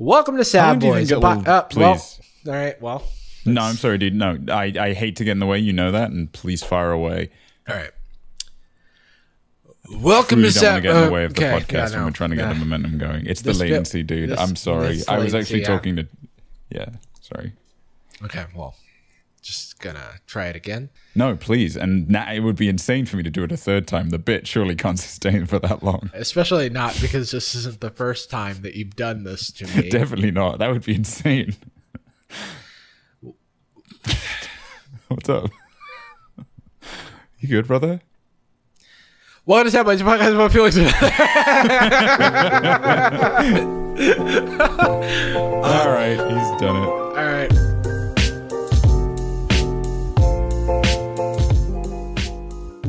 Welcome to Sad long do you Boys. it'll- po- uh, well, please. all right. Well, No, I'm sorry, dude. No, I, I hate to get in the way. You know that, and please fire away. all right. Welcome to don't want to get in the way of the okay, podcast yeah, when we're trying to get yeah. the momentum going. It's the latency, dude. this- I'm sorry. I was actually yeah. talking to. Yeah, sorry. Okay, well, just gonna try it again. No, please. And now it would be insane for me to do it a third time. The bit surely can't sustain for that long. Especially not because this isn't the first time that you've done this to me. Definitely not. That would be insane. What's up? You good, brother? Welcome to Sad Boys, a podcast about feelings. All right, he's done it.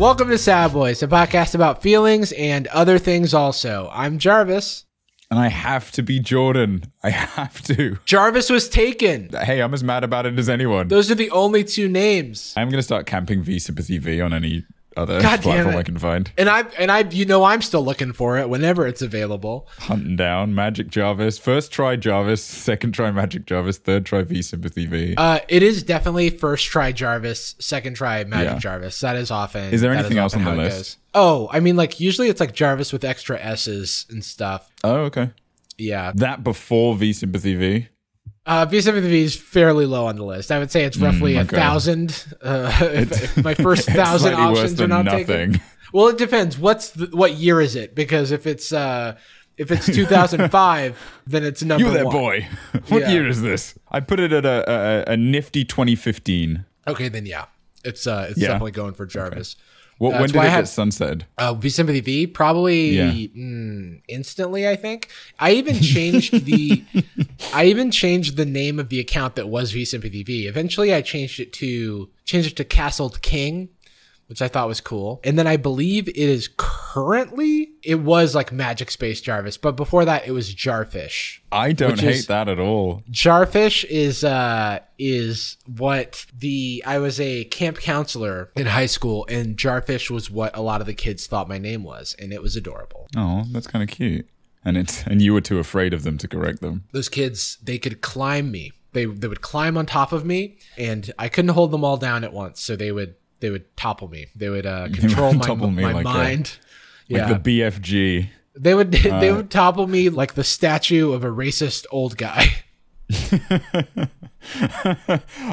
Welcome to Sad Boys, a podcast about feelings and other things also. I'm Jarvis. And I have to be Jordan. I have to. Jarvis was taken. Hey, I'm as mad about it as anyone. Those are the only two names. I'm gonna start camping V Sympathy V on any other God platform. I can find. And I and I you know I'm still looking for it whenever it's available. Hunting down Magic Jarvis. First try Jarvis, second try Magic Jarvis, third try V Sympathy V. Uh, it is definitely first try Jarvis, second try Magic Yeah. Jarvis. That is often. Is there anything else on the list? goes. Oh, I mean, like usually it's like Jarvis with extra S's and stuff. oh, okay. Yeah. That before V Sympathy V. Uh, V7V is fairly low on the list. I would say it's roughly a Mm, okay. thousand. Uh, if, if my first thousand options are not nothing. taken. Well, it depends. What's the, what year is it? Because if it's uh, if it's 2005, then it's number one. You one. boy. what Yeah. year is this? I put it at a, a, a nifty 2015. Okay, then yeah, it's uh, it's Yeah. definitely going for Jarvis. What, That's when did it I had- get sunset? Uh, V Sympathy V probably Yeah. mm, instantly. I think I even changed the I even changed the name of the account that was Sympathy V. Eventually, I changed it to changed it to Castled King, which I thought was cool. And then I believe it is currently it was like Magic Space Jarvis, but before that it was Jarfish. I don't hate is- that at all. Jarfish is uh is what the I was a camp counselor in high school and Jarfish was what a lot of the kids thought my name was and it was adorable. Oh, that's kind of cute. And it's and you were too afraid of them to correct them. Those kids they could climb me. They they would climb on top of me and I couldn't hold them all down at once so they would they would topple me. They would uh, control my, topple me my like a- mind. Like yeah. the BFG. they would they would topple me like the statue of a racist old guy.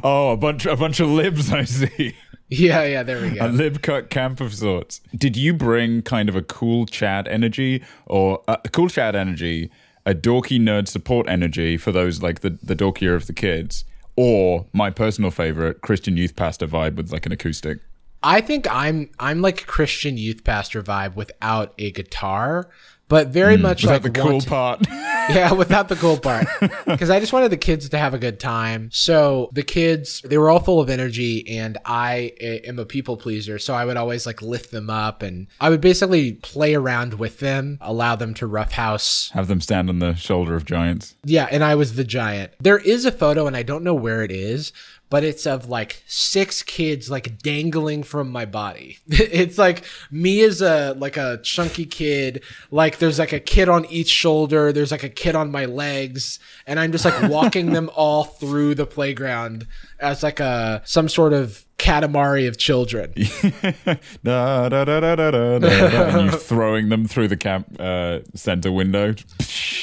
Oh, a bunch a bunch of libs I see. yeah, yeah, there we go. a lib cut camp of sorts. Did you bring kind of a cool Chad energy or uh, a cool Chad energy, a dorky nerd support energy for those like the the dorkier of the kids, or my personal favorite Christian youth pastor vibe with like an acoustic? I think I'm I'm like Christian youth pastor vibe without a guitar, but very mm. much Was like the cool part? yeah, without the cool part. Because I just wanted the kids to have a good time. So the kids, they were all full of energy, and I eh, am a people pleaser. So I would always like lift them up, and I would basically play around with them, allow them to roughhouse. Have them stand on the shoulder of giants. Yeah, and I was the giant. There is a photo, and I don't know where it is. But it's of like six kids like dangling from my body. it's like me as a like a chunky kid. Like there's like a kid on each shoulder. There's like a kid on my legs, and I'm just like walking them all through the playground as like a some sort of katamari of children. da, da, da, da, da, da, da, and you throwing them through the camp uh, center window.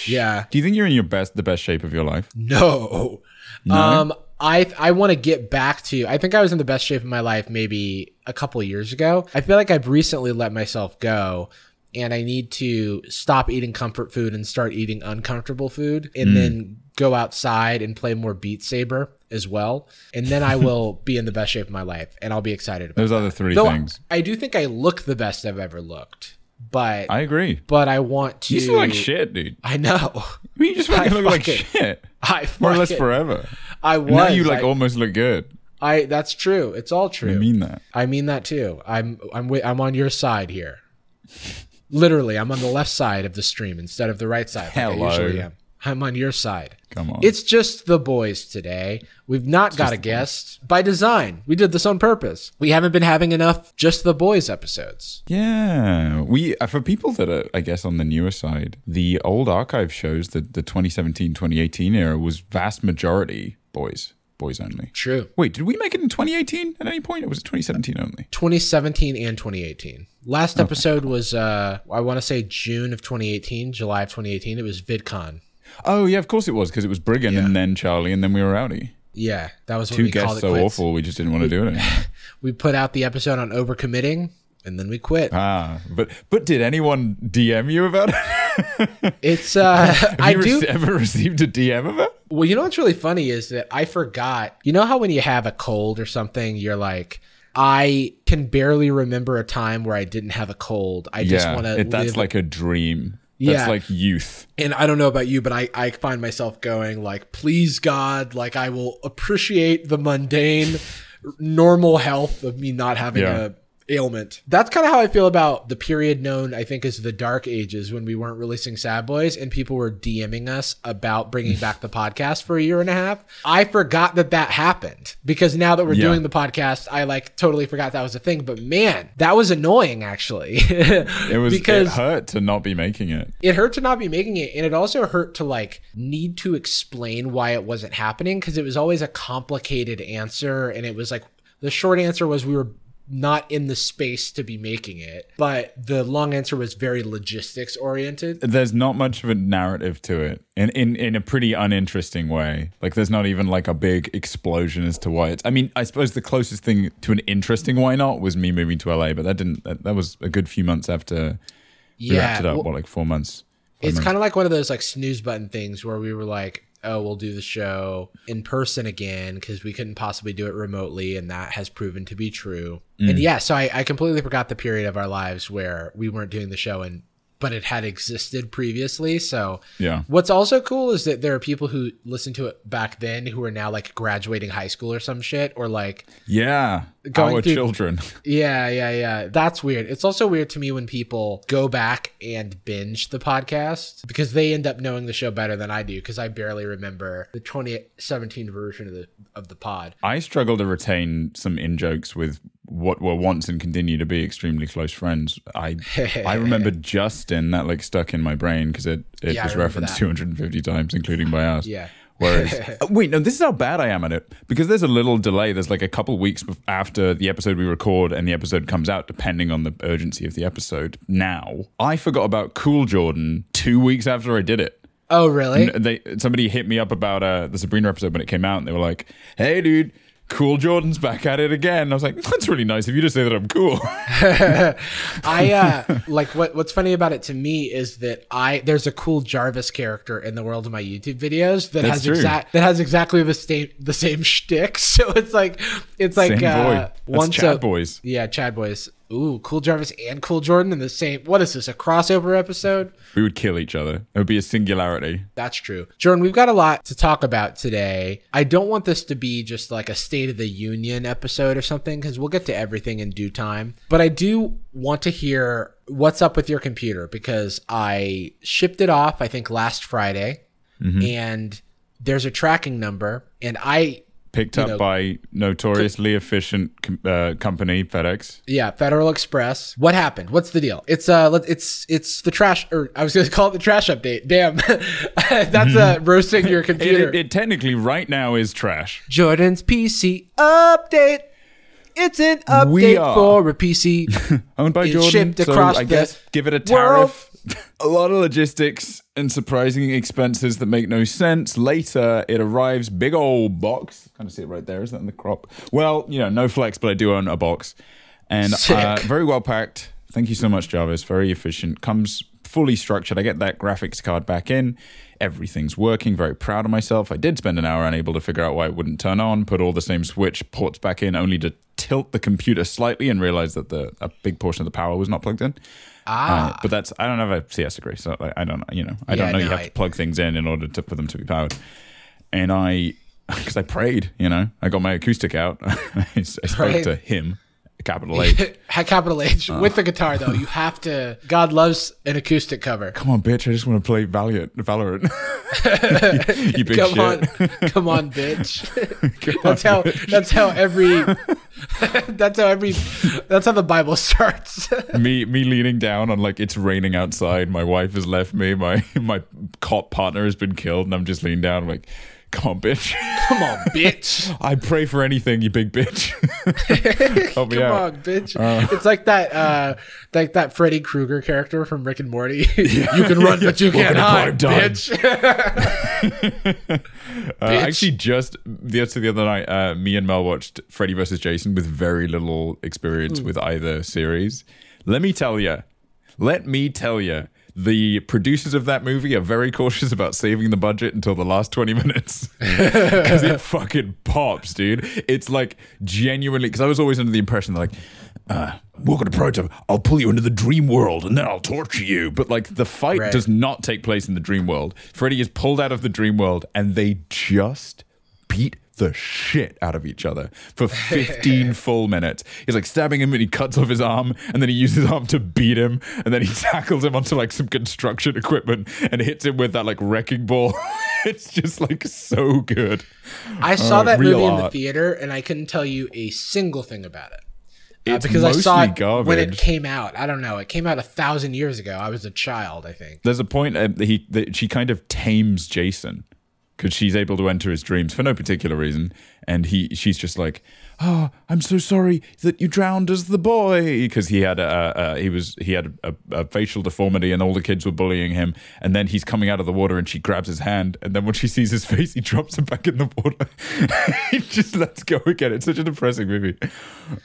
Yeah. Do you think you're in your best, the best shape of your life? No. Um I I want to get back to I think I was in the best shape of my life maybe a couple of years ago. I feel like I've recently let myself go and I need to stop eating comfort food and start eating uncomfortable food and mm. then go outside and play more Beat Saber as well. And then I will be in the best shape of my life and I'll be excited about Those it. other three Though things. I do think I look the best I've ever looked. But I agree. but I want to You still like shit, dude. I know. I mean, you just I look like shit. I More or less forever. I was now you like I- almost look good. I that's true. It's all true. I mean that. I mean that too. I'm I'm I'm on your side here. Literally, I'm on the left side of the stream instead of the right side. Like Hello. I usually am. I'm on your side. Come on. It's just the boys today. We've not got a guest by design. We did this on purpose. We haven't been having enough just the boys episodes. Yeah, we uh, for people that are, I guess, on the newer side, the old archive shows that the 2017-2018 era was vast majority boys, boys only. True. Wait, did we make it in 2018 at any point, or was it 2017 only? 2017 and 2018. Last episode was uh I want to say June of 2018, July of 2018. It was VidCon. Oh yeah, of course it was because it was Briggan Yeah. and then Charlie and then we were Rowdy. Yeah, that was Two we called guests it so quits. awful, we just didn't want to do it. We put out the episode on overcommitting and then we quit. ah, but but did anyone DM you about it? It's uh Have I you do ever received a DM of it? Well, you know what's really funny is that I forgot. You know how when you have a cold or something, you're like, I can barely remember a time where I didn't have a cold. I just yeah, want to that's live. like a dream. That's Yeah. like youth. and I don't know about you, but I, I find myself going like, please God, like I will appreciate the mundane, normal health of me not having Yeah. a ailment. That's kind of how I feel about the period known, I think, as the dark ages when we weren't releasing Sad Boys and people were DMing us about bringing back the podcast for a year and a half. I forgot that that happened because now that we're Yeah. doing the podcast, I like totally forgot that was a thing. But man, that was annoying actually. It was because it hurt to not be making it. it hurt to not be making it and it also hurt to like need to explain why it wasn't happening because it was always a complicated answer and it was like the short answer was we were not in the space to be making it but the long answer was very logistics oriented. There's not much of a narrative to it in, in in a pretty uninteresting way. Like there's not even like a big explosion as to why it's i mean i suppose the closest thing to an interesting why not was me moving to la but that didn't that, that was a good few months after we wrapped it up. well, what like four months? It's kind of like one of those like snooze button things where we were like oh we'll do the show in person again because we couldn't possibly do it remotely and that has proven to be true Mm. and yeah so I, I completely forgot the period of our lives where we weren't doing the show and but it had existed previously so yeah what's also cool is that there are people who listened to it back then who are now like graduating high school or some shit or like yeah Going our through- children yeah, yeah, yeah. That's weird. It's also weird to me when people go back and binge the podcast because they end up knowing the show better than I do because I barely remember the 2017 version of the of the pod. i struggle to retain some in jokes with what were once and continue to be extremely close friends i i remember justin that like stuck in my brain because it it Yeah, was referenced that. 250 times including by us Yeah. Whereas, Uh, wait, no, this is how bad I am at it because there's a little delay. There's like a couple weeks after the episode we record and the episode comes out, depending on the urgency of the episode. Now, I forgot about Cool Jordan two weeks after I did it. Oh, really? N- They somebody hit me up about uh, the Sabrina episode when it came out, and they were like, "Hey, dude." Cool Jordan's back at it again. I was like, that's really nice if you just say that I'm cool. I uh like what what's funny about it to me is that I there's a cool Jarvis character in the world of my YouTube videos that That's has exact that has exactly the same the same shtick. So it's like it's like uh. Once Chad a- Boys. Yeah, Chad Boys. Ooh, Cool Jarvis and Cool Jordan in the same. What is this? A crossover episode? We would kill each other. It would be a singularity. That's true. Jordan, we've got a lot to talk about today. I don't want this to be just like a State of the Union episode or something because we'll get to everything in due time. But I do want to hear what's up with your computer because I shipped it off, I think, last Friday. Mm-hmm. And there's a tracking number. And I Picked up know- by notoriously efficient com- uh, company FedEx. Yeah, Federal Express. What happened? What's the deal? It's uh, it's it's the trash, or I was going to call it the trash update. Damn, that's uh, roasting your computer. it, it technically right now is trash. Jordan's PC update. It's an update for a PC. Owned by It's Jordan. shipped so across I the guess give it a world. a lot of logistics and surprising expenses that make no sense. Later, it arrives big old box. Kind of see it right there. Is that in the crop? Well, you know, no flex, but I do own a box, and uh, very well packed. Thank you so much, Jarvis. Very efficient. Comes fully structured. I get that graphics card back in. Everything's working. Very proud of myself. I did spend an hour unable to figure out why it wouldn't turn on. Put all the same switch ports back in, only to tilt the computer slightly and realize that the a big portion of the power was not plugged in. ah, Uh, but that's I don't have a CS degree, so I, I don't you know I Yeah, don't know you have I- to plug things in in order to for them to be powered. And I because I prayed, you know, I got my acoustic out. I, I spoke Right. to him capital H. Capital H Uh. with the guitar though. You have to. God loves an acoustic cover. Come on, bitch! I just want to play Valiant, Valorant. you big Come shit. on, come on, bitch. that's how. That's how every. that's how every. That's how the Bible starts. me me leaning down on like it's raining outside. My wife has left me. My my cop partner has been killed, and I'm just leaning down like, come on, bitch. come on, bitch. I pray for anything, you big bitch. Help me Come out. on, bitch. it's like that. uh Like that Freddy Krueger character from Rick and Morty. you can run, but you can't hide, bitch. Uh, actually, just the other the other night, uh, me and Mel watched Freddy vs. Jason with very little experience with either series. Let me tell you, let me tell you, the producers of that movie are very cautious about saving the budget until the last 20 minutes because it fucking pops, dude. It's like genuinely, because I was always under the impression that, like, uh, welcome to prototype. I'll pull you into the dream world and then I'll torture you. But like the fight Right. does not take place in the dream world. Freddy is pulled out of the dream world and they just beat the shit out of each other for 15 full minutes. He's like stabbing him and he cuts off his arm and then he uses his arm to beat him and then he tackles him onto like some construction equipment and hits him with that like wrecking ball. it's just like so good. I saw Uh, that movie in the theater, and I couldn't tell you a single thing about it. Uh, because I saw it when it came out. I don't know. It came out a thousand years ago. I was a child, I think. There's a point uh, that he that she kind of tames Jason because she's able to enter his dreams for no particular reason, and he she's just like, "Oh, I'm so sorry that you drowned as the boy," because he had a, a he was he had a, a facial deformity, and all the kids were bullying him. And then he's coming out of the water, and she grabs his hand, and then when she sees his face, he drops him back in the water. he just lets go again. It's such a depressing movie.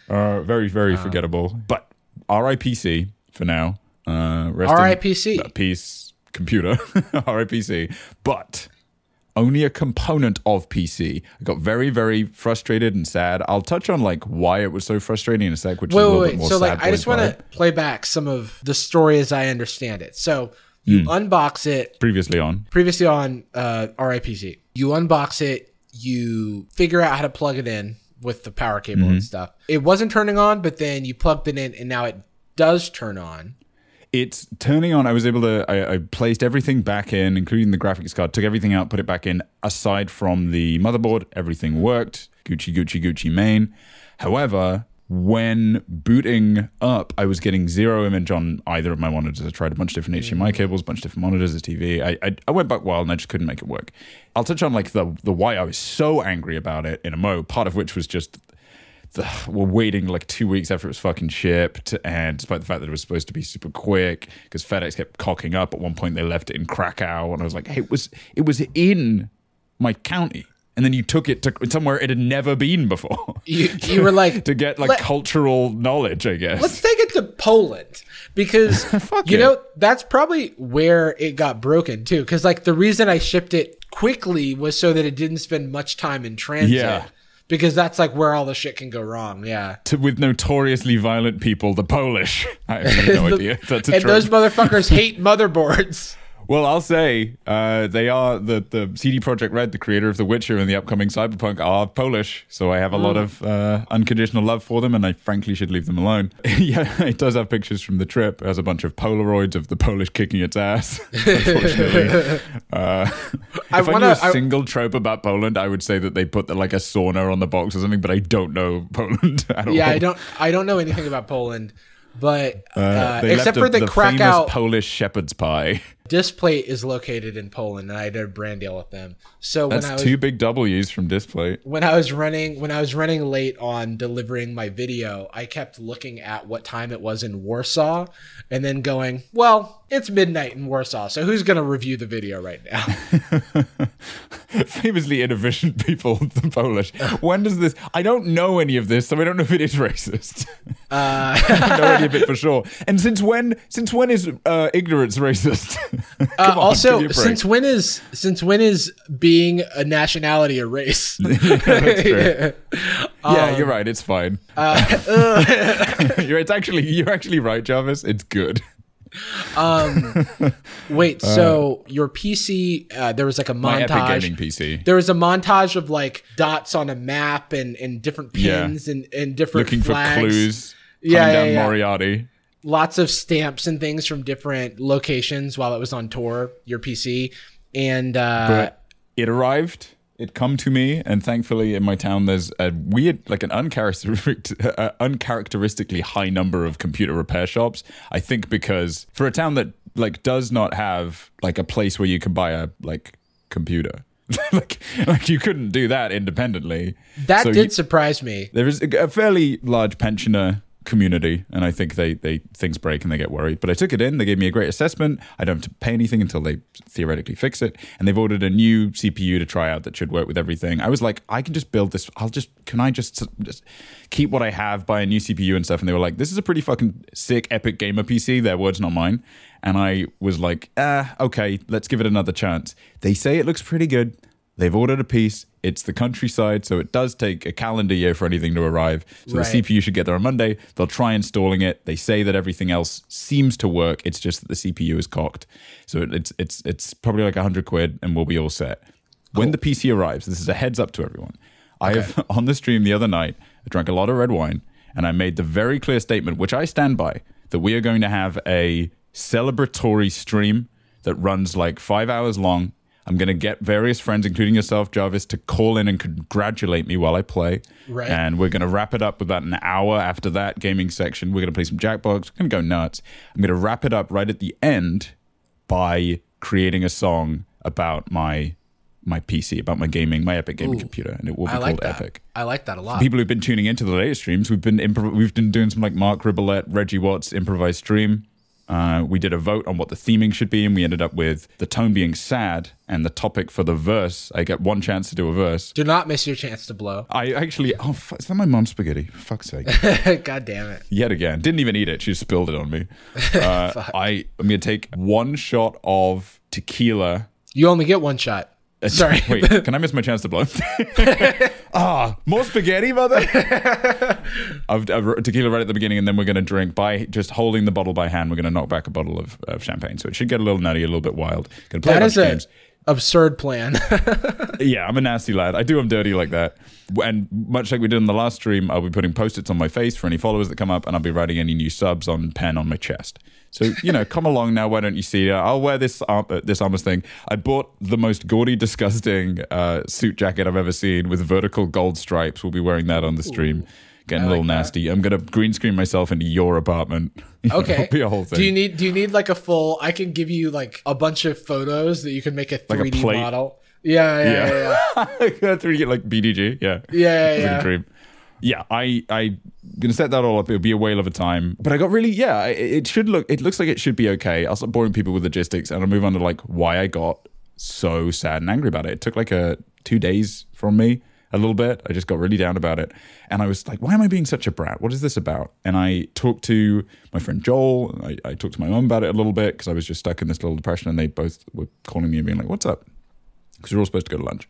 Uh, very very forgettable, but R.I.P.C. for now. Uh, rest R.I.P.C.. uh, piece computer RIPC, but only a component of PC. I got very, very frustrated and sad. I'll touch on like why it was so frustrating in a sec, which is a little wait, bit wait. more So, sad like, I just want to play back some of the story as I understand it. So, you Hmm. unbox it previously on. previously on uh, RIPC. You unbox it, you figure out how to plug it in with the power cable Mm-hmm. and stuff. It wasn't turning on, but then you plugged it in, and now it does turn on. It's turning on. I was able to. I, I placed everything back in, including the graphics card. Took everything out, put it back in. Aside from the motherboard, everything worked. Gucci, Gucci, Gucci main. However, when booting up, I was getting zero image on either of my monitors. I tried a bunch of different mm. HDMI cables, a bunch of different monitors, a TV. I, I I went back wild and I just couldn't make it work. I'll touch on like the the why I was so angry about it in a mo. Part of which was just the, we're waiting like two weeks after it was fucking shipped, and despite the fact that it was supposed to be super quick, because FedEx kept cocking up. At one point, they left it in Krakow, and I was like, "Hey, it was it was in my county." And then you took it to somewhere it had never been before You, you were like, to get like Let- cultural knowledge, I guess. let's take it to Poland because you it. know that's probably where it got broken too. Because like the reason I shipped it quickly was so that it didn't spend much time in transit. Yeah. Because that's like where all the shit can go wrong. Yeah. to, with notoriously violent people, the Polish. I have no The- idea. That's a and those motherfuckers hate motherboards. Well, I'll say uh, they are the the CD Projekt Red, the creator of The Witcher and the upcoming Cyberpunk, are Polish. So I have a lot Mm. of uh, unconditional love for them, and I frankly should leave them alone. yeah, it does have pictures from the trip. It has a bunch of Polaroids of the Polish kicking its ass. Unfortunately, uh, if I, wanna- knew a I- single trope about Poland, I would say that they put the, like a sauna on the box or something. But I don't know Poland at all. Yeah, I don't I don't know anything about Poland, but uh, Uh, except left for a- the, famous Krakow Polish shepherd's pie. Displate is located in Poland, and I did a brand deal with them. So when I That's was two big W's from Displate. when I was running when I was running late on delivering my video, I kept looking at what time it was in Warsaw, and then going, "Well, it's midnight in Warsaw, so who's gonna review the video right now?" famously inefficient people, the Polish. When does this? I don't know any of this, so I don't know if it is racist. Uh, I don't know any of it for sure. And since when? Since when is uh, ignorance racist? uh, also, give me a since when is since when is being a nationality a race? True. Um, yeah, you're right. It's fine. uh, you're, it's actually you're actually right, Jarvis. It's good. Um, wait, so your PC, uh, there was like a My Epic montage. Gaming PC. There was a montage of like dots on a map and, and different Yeah. pins and, and different Looking flags. for clues. Yeah, yeah, down yeah. Moriarty. Lots of stamps and things from different locations while it was on tour, your PC. And uh, but it arrived. It come to me, and thankfully, in my town, there's a weird, like an uncharacteristic, uh, uncharacteristically high number of computer repair shops. I think because for a town that like does not have like a place where you can buy a like computer, like like you couldn't do that independently. that So did you- surprise me. there is a a fairly large pensioner community and i think they they things break and they get worried. But i took it in they gave me a great assessment. I don't have to pay anything until they theoretically fix it. And they've ordered a new cpu to try out that should work with everything. I was like i can just build this i'll just can i just just keep what i have buy a new cpu and stuff? And they were like this is a pretty fucking sick epic gamer pc their words not mine. And i was like ah okay let's give it another chance. They say it looks pretty good They've ordered a piece. It's the countryside, so it does take a calendar year for anything to arrive. So Right. the CPU should get there on Monday. They'll try installing it. They say that everything else seems to work. It's just that the CPU is cocked. So it's it's it's probably like a hundred quid, and we'll be all set. When the PC arrives, this is a heads up to everyone. I have on the stream the other night. I drank a lot of red wine, and I made the very clear statement, which I stand by, that we are going to have a celebratory stream that runs like five hours long. I'm going to get various friends, including yourself, Jarvis, to call in and congratulate me while I play. Right. And we're going to wrap it up with about an hour after that gaming section. We're going to play some Jackbox. We're going to go nuts. I'm going to wrap it up right at the end by creating a song about my my PC, about my gaming, my Epic gaming computer, and it will be like called that. Epic I like that a lot. people who've been tuning into the latest streams, we've been improv- we've been doing some like Marc Rebillet, Reggie Watts improvised stream. Uh, we did a vote on what the theming should be, and we ended up with the tone being sad and the topic for the verse. I get one chance to do a verse. Do not miss your chance to blow. I actually, oh, fu- is that my mom's spaghetti? For fuck's sake. God damn it. Yet again, didn't even eat it. She spilled it on me. Uh, I, I'm going to take one shot of tequila You only get one shot. Sorry. Wait, can I miss my chance to blow? Ah, more spaghetti, mother. I've, I've tequila right at the beginning, and then we're going to drink by just holding the bottle by hand. We're going to knock back a bottle of, of champagne, so it should get a little nutty, a little bit wild. To play that is a absurd plan. Yeah, I'm a nasty lad. I do them dirty like that. And much like we did in the last stream, I'll be putting post-its on my face for any followers that come up, and I'll be writing any new subs on pen on my chest. So you know, come along now. Why don't you see? Uh, I'll wear this uh, this armor's thing. I bought the most gaudy, disgusting uh, suit jacket I've ever seen with vertical gold stripes. We'll be wearing that on the stream. Getting a little nasty. I'm gonna green screen myself into your apartment. Okay. It'll be a whole thing. Do you need do you need like a full I can give you like a bunch of photos that you can make a 3D plate? model. Yeah, yeah, yeah. yeah. yeah. 3D like BDG. Yeah. Yeah, yeah, yeah. dream. Yeah, I I gonna set that all up. It'll be a whale of a time. But I got really yeah. It, should look. It looks like it should be okay. I'll stop boring people with logistics, and I'll move on to like why I got so sad and angry about it. It took like a two days from me. A little bit. I just got really down about it. And I was like, why am I being such a brat? What is this about? And I talked to my friend Joel. I, I talked to my mum about it a little bit because I was just stuck in this little depression. And they both were calling me and being like, what's up? Because we're all supposed to go to lunch.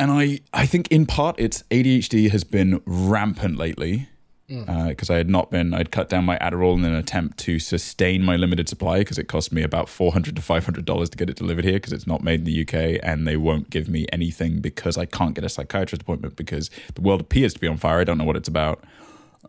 And I, I think in part it's ADHD has been rampant lately because I had not been, I'd cut down my Adderall in an attempt to sustain my limited supply because it cost me about 400 to $500 to get it delivered here because it's not made in the UK and they won't give me anything because I can't get a psychiatrist appointment because the world appears to be on fire. I don't know what it's about.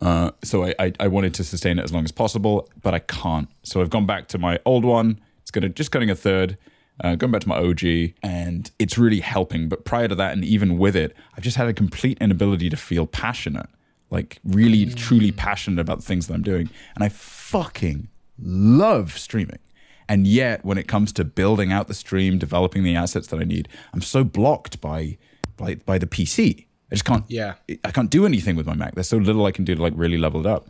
Uh, so I, I, I wanted to sustain it as long as possible, but I can't. So I've gone back to my old one. It's gonna just cutting a third, uh, going back to my OG, and it's really helping. But prior to that, and even with it, I've just had a complete inability to feel passionate, like really truly passionate about the things that I'm doing. And I fucking love streaming. And yet, when it comes to building out the stream, developing the assets that I need, I'm so blocked by by, by the PC. I just can't. Yeah. I can't do anything with my Mac. There's so little I can do to like really level it up.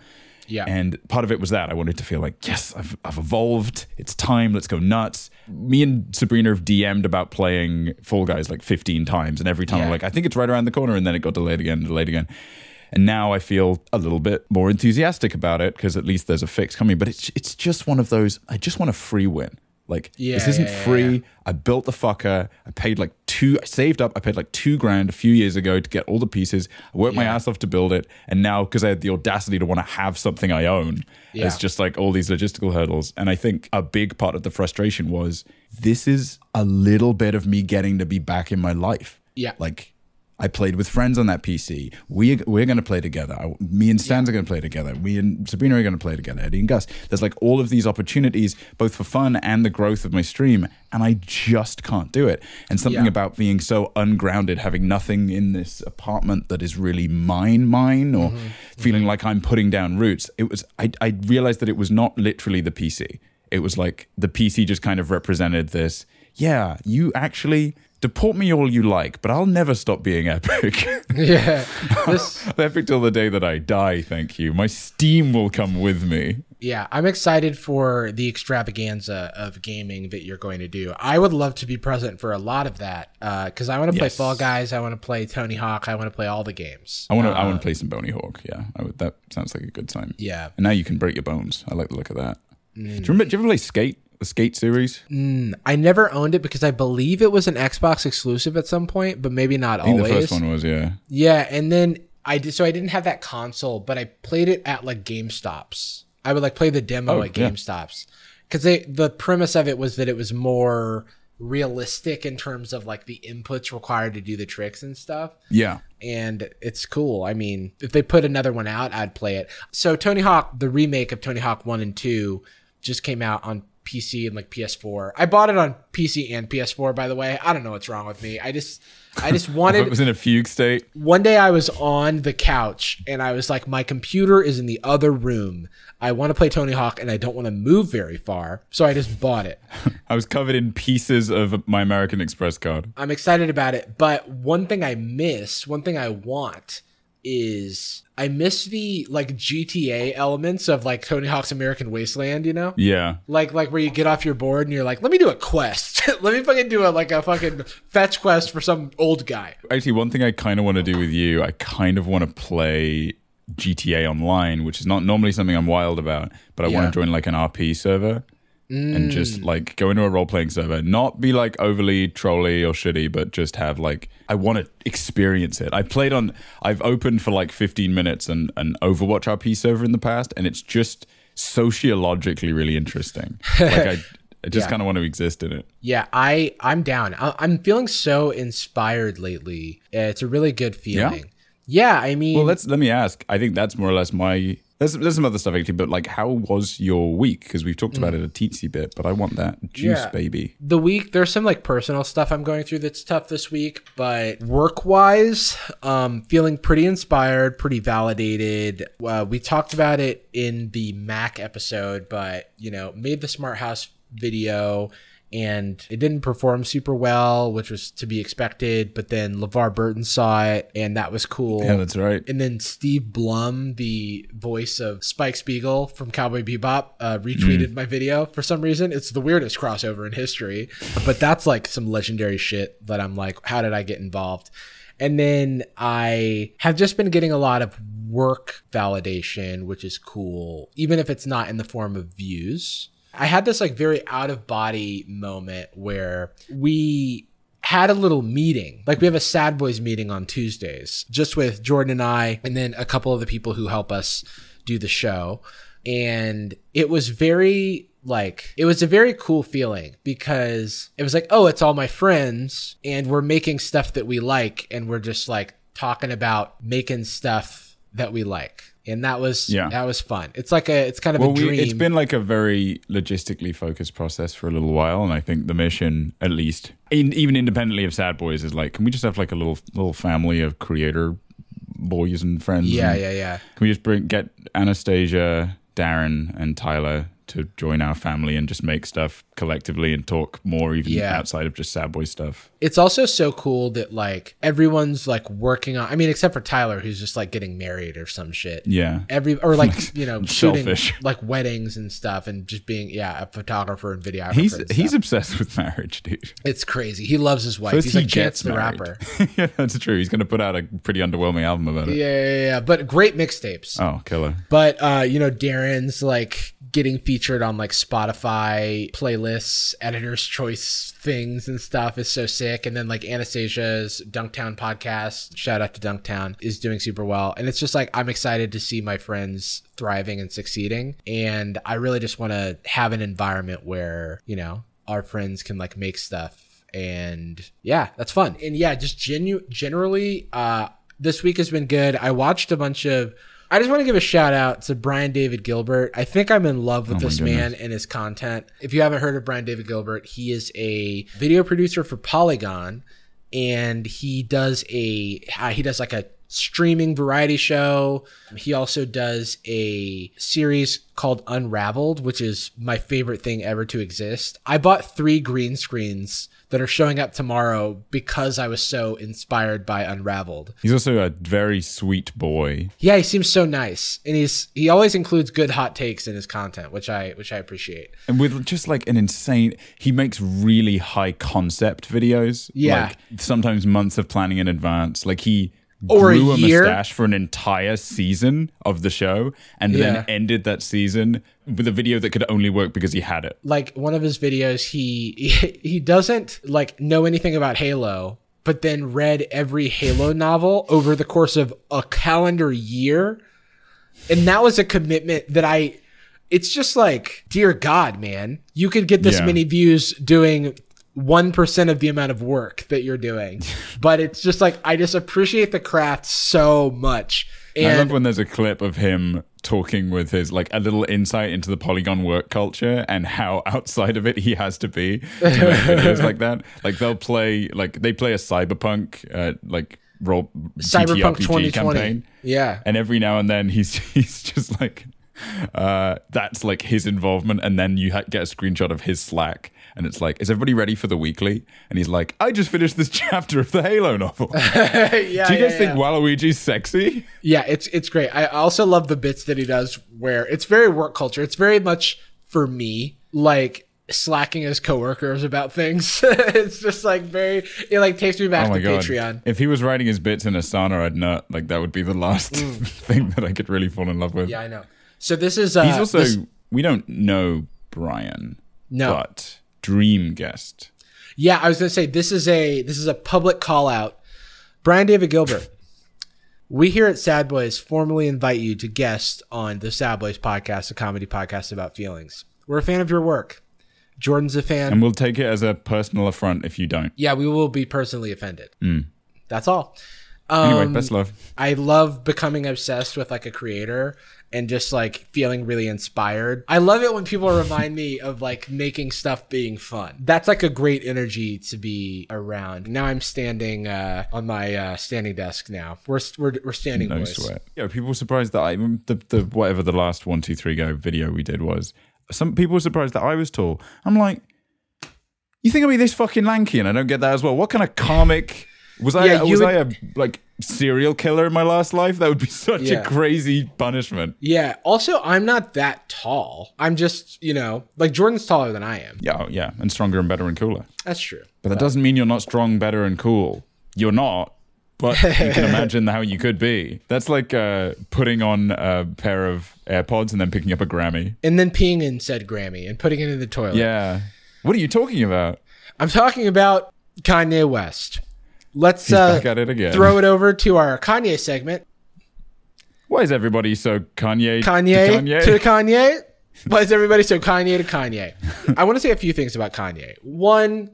Yeah. And part of it was that I wanted to feel like, yes, I've, I've evolved. It's time. Let's go nuts. Me and Sabrina have DM'd about playing Fall Guys like 15 times. And every time I'm like, I think it's right around the corner. And then it got delayed again, delayed again. And now I feel a little bit more enthusiastic about it because at least there's a fix coming. But it's it's just one of those. I just want a free win. Like Yeah, this isn't yeah, yeah, free. I built the fucker. I paid like two, I saved up. I paid like two grand a few years ago to get all the pieces. I worked my ass off to build it. And now, because I had the audacity to want to have something I own, it's just like all these logistical hurdles. And I think a big part of the frustration was this is a little bit of me getting to be back in my life. Yeah. Like, I played with friends on that PC. We we're going to play together. I, me and Stans are going to play together. We and Sabrina are going to play together. Eddie and Gus. There's like all of these opportunities, both for fun and the growth of my stream, and I just can't do it. And something Yeah. about being so ungrounded, having nothing in this apartment that is really mine, mine, or mm-hmm. feeling mm-hmm. like I'm putting down roots. It was. I I realized that it was not literally the PC. It was like the PC just kind of represented this. Yeah, you actually deport me all you like, but I'll never stop being epic. Yeah. This epic till the day that I die, thank you. My steam will come with me. yeah, I'm excited for the extravaganza of gaming that you're going to do. I would love to be present for a lot of that uh, because I want to play Yes. Fall Guys, I want to play Tony Hawk, I want to play all the games. I want to I want to uh, play some Bony Hawk. Yeah, I would, that sounds like a good time. Yeah. And now you can break your bones. I like the look of that. Mm. Do you remember? do you ever play Skate? The Skate series? Mm, I never owned it because I believe it was an Xbox exclusive at some point, but maybe not I think always. the first one was yeah. Yeah, and then I did so I didn't have that console, but I played it at like GameStops. I would like play the demo Oh, at yeah. GameStops because they the premise of it was that it was more realistic in terms of like the inputs required to do the tricks and stuff. Yeah. And it's cool. I mean, if they put another one out, I'd play it. So Tony Hawk, the remake of Tony Hawk 1 and 2 just came out on PC and like PS4. I bought it on PC and PS4 by the way. I don't know what's wrong with me. I just I just wanted it was in a fugue state. one day I was on the couch and I was like, my computer is in the other room. I want to play Tony Hawk and I don't want to move very far. So I just bought it. I was covered in pieces of my American Express card. I'm excited about it. But one thing I miss, one thing I want is I miss the like GTA elements of like Tony Hawk's American Wasteland, you know? Yeah. Like like where you get off your board and you're like, let me do a quest. let me fucking do a like a fucking fetch quest for some old guy. Actually, one thing I kind of want to do with you, I kind of want to play GTA Online, which is not normally something I'm wild about, but I Yeah. want to join like an RP server and just mm. like go into a role playing server, not be like overly trolly or shitty, but just have like I want to experience it. I played on, I've opened for like 15 minutes an an Overwatch RP server in the past, and it's just sociologically really interesting. Like I, I just Yeah. kind of want to exist in it. Yeah, I I'm down. I, I'm feeling so inspired lately. It's a really good feeling. Yeah, I mean, Well, let's let me ask. I think that's more or less my. There's, there's some other stuff actually, but like, how was your week? Because we've talked about it a teensy bit, but I want that juice, Yeah. baby. the week there's some like personal stuff I'm going through that's tough this week, but work wise, um, feeling pretty inspired, pretty validated. Uh, we talked about it in the Mac episode, but you know, made the smart house video. And it didn't perform super well, which was to be expected. But then LeVar Burton saw it, and that was cool. Yeah, that's right. And then Steve Blum, the voice of Spike Spiegel from Cowboy Bebop, uh, retweeted my video for some reason. It's the weirdest crossover in history, but that's like some legendary shit that I'm like, how did I get involved? And then I have just been getting a lot of work validation, which is cool, even if it's not in the form of views. I had this like very out of body moment where we had a little meeting. Like we have a Sad Boys meeting on Tuesdays, just with Jordan and I, and then a couple of the people who help us do the show. And it was very like it was a very cool feeling because it was like, oh, it's all my friends, and we're making stuff that we like, and we're just like talking about making stuff that we like. And that was Yeah. that was fun. It's like a it's kind of Well, a dream. we, it's been like a very logistically focused process for a little while, and I think the mission, at least, in, even independently of Sad Boys, is like, can we just have like a little little family of creator boys and friends? yeah, and yeah, yeah. Can we just bring get Anastasia, Darren, and Tyler to join our family and just make stuff collectively and talk more, even Yeah. outside of just Sad Boy stuff? it's also so cool that like everyone's like working on i mean except for tyler who's just like getting married or some shit Yeah. every or like you know shooting like weddings and stuff and just being yeah a photographer and videographer He's and he's obsessed with marriage, dude. it's crazy he loves his wife First he's he like chance gets the rapper yeah, that's true. He's going to put out a pretty underwhelming album about it. yeah, yeah yeah but great mixtapes Oh, killer. but uh you know darren's like getting featured on like Spotify playlists, editor's choice things and stuff is so sick. And then like Anastasia's Dunktown podcast, shout out to Dunktown, is doing super well. And it's just like I'm excited to see my friends thriving and succeeding. And I really just want to have an environment where, you know, our friends can like make stuff and yeah that's fun and yeah just genu- generally uh this week has been good i watched a bunch of i just want to give a shout out to brian david gilbert. I think i'm in love with Oh this man and his content. If you haven't heard of brian david gilbert he is a video producer for polygon and he does a uh, he does like a streaming variety show. He also does a series called Unraveled, which is my favorite thing ever to exist. I bought 3 green screens that are showing up tomorrow because I was so inspired by Unraveled. He's also a very sweet boy. Yeah, he seems so nice, and he's he always includes good hot takes in his content, which I which I appreciate. And with just like an insane, he makes really high concept videos. Yeah. Like sometimes months of planning in advance. Like he Or a grew a, year. mustache for an entire season of the show and Yeah. then ended that season with a video that could only work because he had it. like one of his videos he he doesn't like know anything about halo but then read every halo novel over the course of a calendar year and that was a commitment that i it's just like dear god man you could get this Yeah. many views doing 1% of the amount of work that you're doing. But it's just like i just appreciate the craft so much. I love when there's a clip of him talking with his like a little insight into the polygon work culture and how outside of it he has to be to make videos like that. Like they'll play like they play a cyberpunk uh, like role cyberpunk TTRPG 2020 campaign, yeah. And every now and then he's he's just like uh that's like his involvement. And then you ha- get a screenshot of his slack and it's like is everybody ready for the weekly and he's like i just finished this chapter of the halo novel yeah do you yeah, guys think yeah. waluigi's sexy Yeah, it's it's great. I also love the bits that he does where it's very work culture. It's very much for me like slacking his coworkers about things. it's just like very it like takes me back Oh to god! Patreon. If he was writing his bits in Asana, I'd not Like that would be the last thing that I could really fall in love with. Mm. Yeah, I know. So this is uh He's also this- we don't know Brian, No. but dream guest. Yeah, I was gonna say this is a this is a public call out. Brian David Gilbert. We here at Sad Boys formally invite you to guest on the Sad Boys podcast, a comedy podcast about feelings. We're a fan of your work. Jordan's a fan. And we'll take it as a personal affront if you don't. yeah, we will be personally offended. Hmm. That's all. Anyway, Um, best love. I love becoming obsessed with like a creator and just like feeling really inspired. I love it when people remind me of like making stuff being fun. That's like a great energy to be around. Now I'm standing uh, on my uh, standing desk now. We're we're, we're standing No boys. sweat. Yeah, people were surprised that I the, the whatever the last one two three go video we did was. Some people were surprised that I was tall. I'm like, you think I'd be this fucking lanky, and I don't get that as well. What kind of karmic was I? Yeah, was would- I a like serial killer in my last life? That would be such Yeah. a crazy punishment. Yeah. Also, I'm not that tall. I'm just you know like Jordan's taller than I am. Yeah, oh, yeah, and stronger and better and cooler. That's true. But that doesn't mean you're not strong, better, and cool. You're not. But you can imagine how you could be. That's like uh, putting on a pair of AirPods and then picking up a Grammy. And then peeing in said Grammy and putting it in the toilet. Yeah. What are you talking about? I'm talking about Kanye West. Let's uh, back at it again. throw it over to our Kanye segment. Why is everybody so Kanye? Kanye to Kanye? to Kanye. Why is everybody so Kanye to Kanye? I want to say a few things about Kanye. One,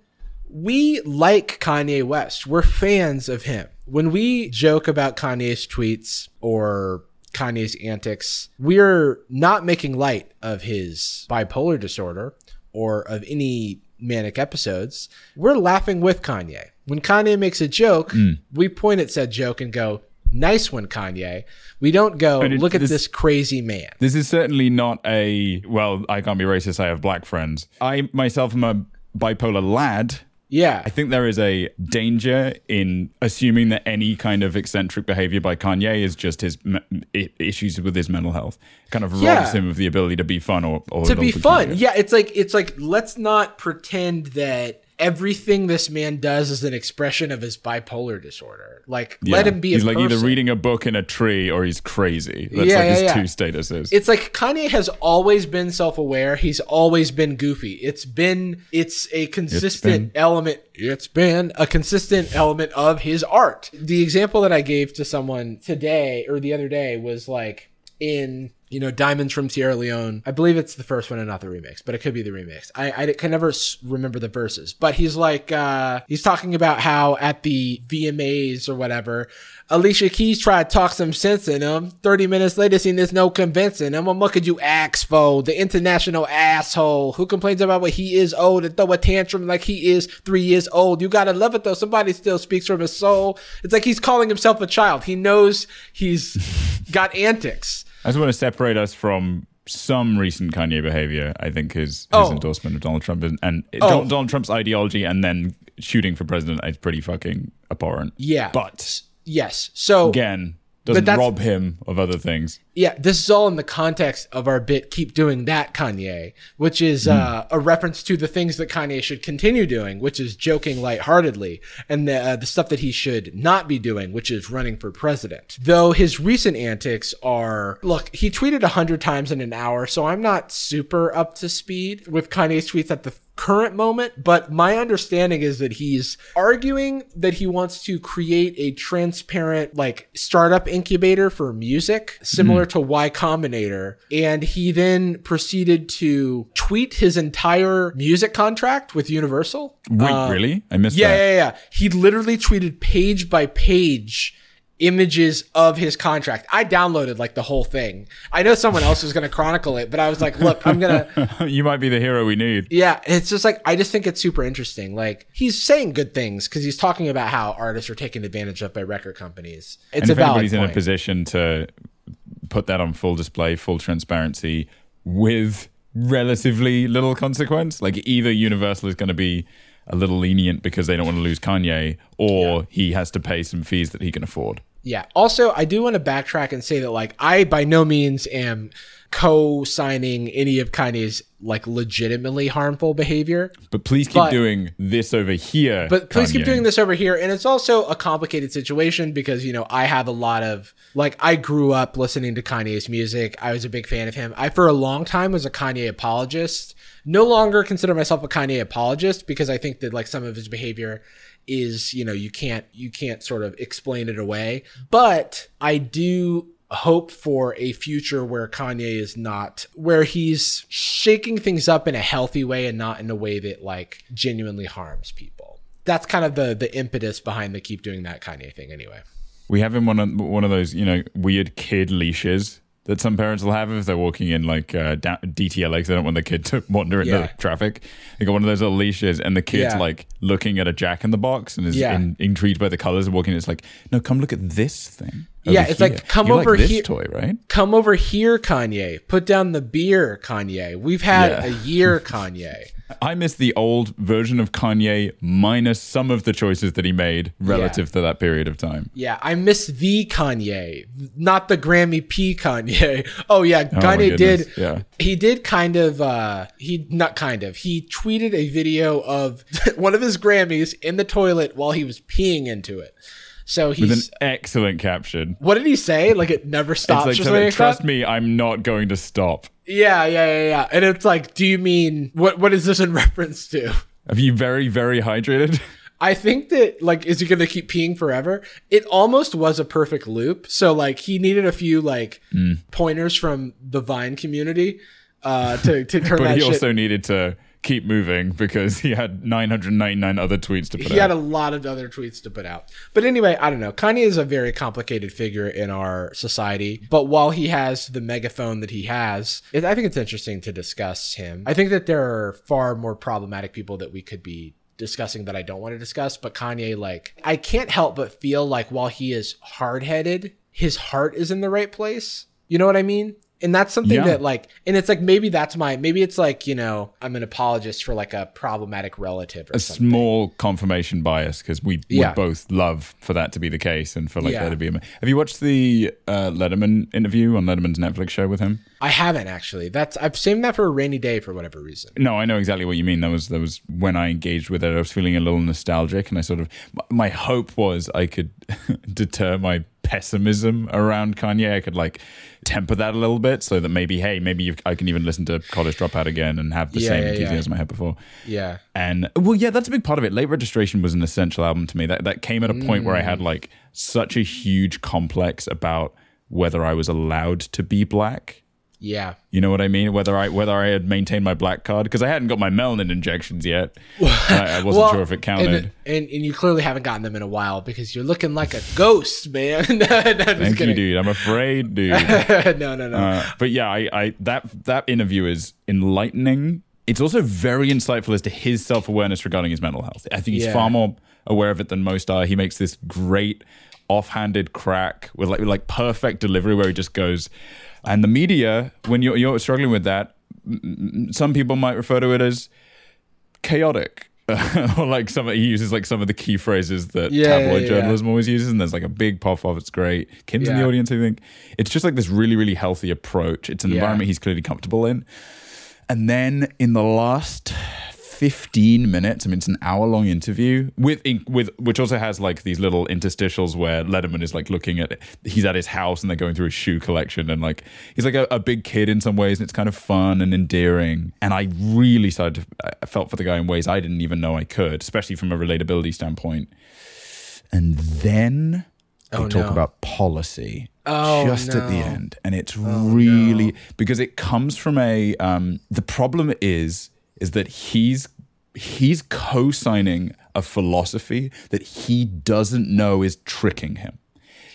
we like Kanye West. We're fans of him. When we joke about Kanye's tweets or Kanye's antics, we're not making light of his bipolar disorder or of any manic episodes. We're laughing with Kanye. When Kanye makes a joke, Mm. we point at said joke and go, Nice one, Kanye. We don't go, And it- look at this- this crazy man. This is certainly not a well. I can't be racist. I have black friends. I myself am a bipolar lad. Yeah. I think there is a danger in assuming that any kind of eccentric behavior by Kanye is just his me- issues with his mental health. Kind of robs Yeah. him of the ability to be fun or, or to be fun. comedian. Yeah, it's like it's like let's not pretend that everything this man does is an expression of his bipolar disorder. Like, let him be a. He's like either reading a book in a tree or he's crazy. That's Yeah, like his yeah, yeah. two statuses. It's like Kanye has always been self-aware. He's always been goofy. It's been it's a consistent element. It's been a consistent element of his art. The example that I gave to someone today or the other day was like in you know Diamonds from Sierra Leone. I believe it's the first one and not the remix, but it could be the remix. I, I can never remember the verses. But he's like uh he's talking about how at the VMAs or whatever. Alicia Keys tried to talk some sense in him. 30 minutes later, seen there's no convincing him. What could you ask for? The international asshole who complains about what he is old and throw a tantrum like he is three years old. You gotta love it though. Somebody still speaks from his soul. It's like he's calling himself a child. He knows he's got antics. I just want to separate us from some recent Kanye behavior. I think his, his Oh. endorsement of Donald Trump and, and Oh. Donald, Donald Trump's ideology and then shooting for president is pretty fucking abhorrent. Yeah. But Yes. So again, doesn't rob him of other things. Yeah, this is all in the context of our bit "Keep Doing That, Kanye," which is uh, a reference to the things that Kanye should continue doing, which is joking lightheartedly, and the uh, the stuff that he should not be doing, which is running for president. Though his recent antics are, look, he tweeted a hundred times in an hour, so I'm not super up to speed with Kanye's tweets at the current moment, but my understanding is that he's arguing that he wants to create a transparent like startup incubator for music similar to Y Combinator and he then proceeded to tweet his entire music contract with Universal. Wait, Uh, really? I missed yeah, that. yeah, yeah. Yeah. He literally tweeted page by page images of his contract. I downloaded like the whole thing. I know someone else was going to chronicle it, but I was like, look, I'm going to you might be the hero we need. yeah, it's just like I just think it's super interesting. Like he's saying good things because he's talking about how artists are taken advantage of by record companies. It's and if anybody's in a position to put that on full display, full transparency, with relatively little consequence, like either Universal is going to be a little lenient because they don't want to lose Kanye, or he has to pay some fees that he can afford. Yeah. Also, I do want to backtrack and say that like I by no means am co-signing any of Kanye's like legitimately harmful behavior. But please keep But- doing this over here. But please keep doing this over here. And it's also a complicated situation because, you know, I have a lot of, like, I grew up listening to Kanye's music. I was a big fan of him. I, for a long time, was a Kanye apologist. No longer consider myself a Kanye apologist because I think that, like, some of his behavior is, you know, you can't, you can't sort of explain it away. But I do hope for a future where Kanye is not where he's shaking things up in a healthy way and not in a way that like genuinely harms people. That's kind of the the impetus behind the keep doing that Kanye thing anyway. We have him on a, one of those, you know, weird kid leashes that some parents will have if they're walking in like uh, DTLX. They don't want the kid to wander into Yeah. traffic. They got one of those little leashes, and the kid's Yeah. like looking at a Jack in the Box and is Yeah. in, intrigued by the colors and walking. It's like, no, come look at this thing. Yeah, it's like, come You over like here- toy, right? Come over here, Kanye. Put down the beer, Kanye. We've had Yeah. a year, Kanye. I miss the old version of Kanye minus some of the choices that he made relative to that period of time. Yeah, I miss the Kanye, not the Grammy P Kanye. Oh yeah, my Kanye did. yeah. He did kind of uh he not kind of. He tweeted a video of one of his Grammys in the toilet while he was peeing into it. So With an excellent caption. what did he say? Like it never stops like, or something like trust me, I'm not going to stop. Yeah, yeah, yeah, yeah. And it's like, do you mean what what is this in reference to? Have you very, very hydrated? I think that like is he gonna keep peeing forever? It almost was a perfect loop. So like he needed a few like Mm. pointers from the Vine community uh to, to turn but that he shit. also needed to keep moving because he had 999 other tweets to put he out. He had a lot of other tweets to put out. But anyway, I don't know. Kanye is a very complicated figure in our society. But while he has the megaphone that he has, it, I think it's interesting to discuss him. I think that there are far more problematic people that we could be discussing that I don't want to discuss. But Kanye, like, I can't help but feel like while he is hard headed, his heart is in the right place. You know what I mean? And that's something Yeah. that like and it's like maybe that's my maybe it's like you know i'm an apologist for like a problematic relative or a something small confirmation bias because we Yeah. would both love for that to be the case and for like Yeah. there to be. A, have you watched the uh, Letterman interview on Letterman's Netflix show with him? i haven't actually that's i've saved that for a rainy day for whatever reason No, I know exactly what you mean. That was that was when I engaged with it. I was feeling a little nostalgic, and I sort of my hope was I could deter my pessimism around Kanye. I could like temper that a little bit, so that maybe, hey, maybe I can even listen to College Dropout again and have the Yeah, same yeah, yeah. enthusiasm I had before. yeah And well, yeah, that's a big part of it. Late registration was an essential album to me. That that came at a point where I Mm. had like such a huge complex about whether I was allowed to be black. Yeah You know what I mean? Whether I whether I had maintained my black card because I hadn't got my melanin injections yet. I, I wasn't sure if it counted. and, and and you clearly haven't gotten them in a while because you're looking like a ghost man no, no, Thank you, dude. I'm afraid, dude. no no no Uh, but yeah, I, I that that interview is enlightening. It's also very insightful as to his self awareness regarding his mental health. I think he's Yeah. far more aware of it than most are. He makes this great offhanded crack with like like perfect delivery where he just goes. And the media, when you're you're struggling with that, some people might refer to it as chaotic. or like some he uses like some of the key phrases that Yeah, tabloid yeah, yeah. journalism always uses, and there's like a big puff off. It's great. Kim's in the audience, I think. It's just like this really, really healthy approach. It's an Yeah. environment he's clearly comfortable in. And then in the last 15 minutes, I mean, it's an hour long interview with, with, which also has like these little interstitials where Letterman is like looking at, he's at his house and they're going through his shoe collection and like, he's like a, a big kid in some ways and it's kind of fun and endearing. And I really started to, I felt for the guy in ways I didn't even know I could, especially from a relatability standpoint. And then they Oh, talk no. about policy Oh, just at the end and it's really because it comes from a um the problem is is that he's he's co-signing a philosophy that he doesn't know is tricking him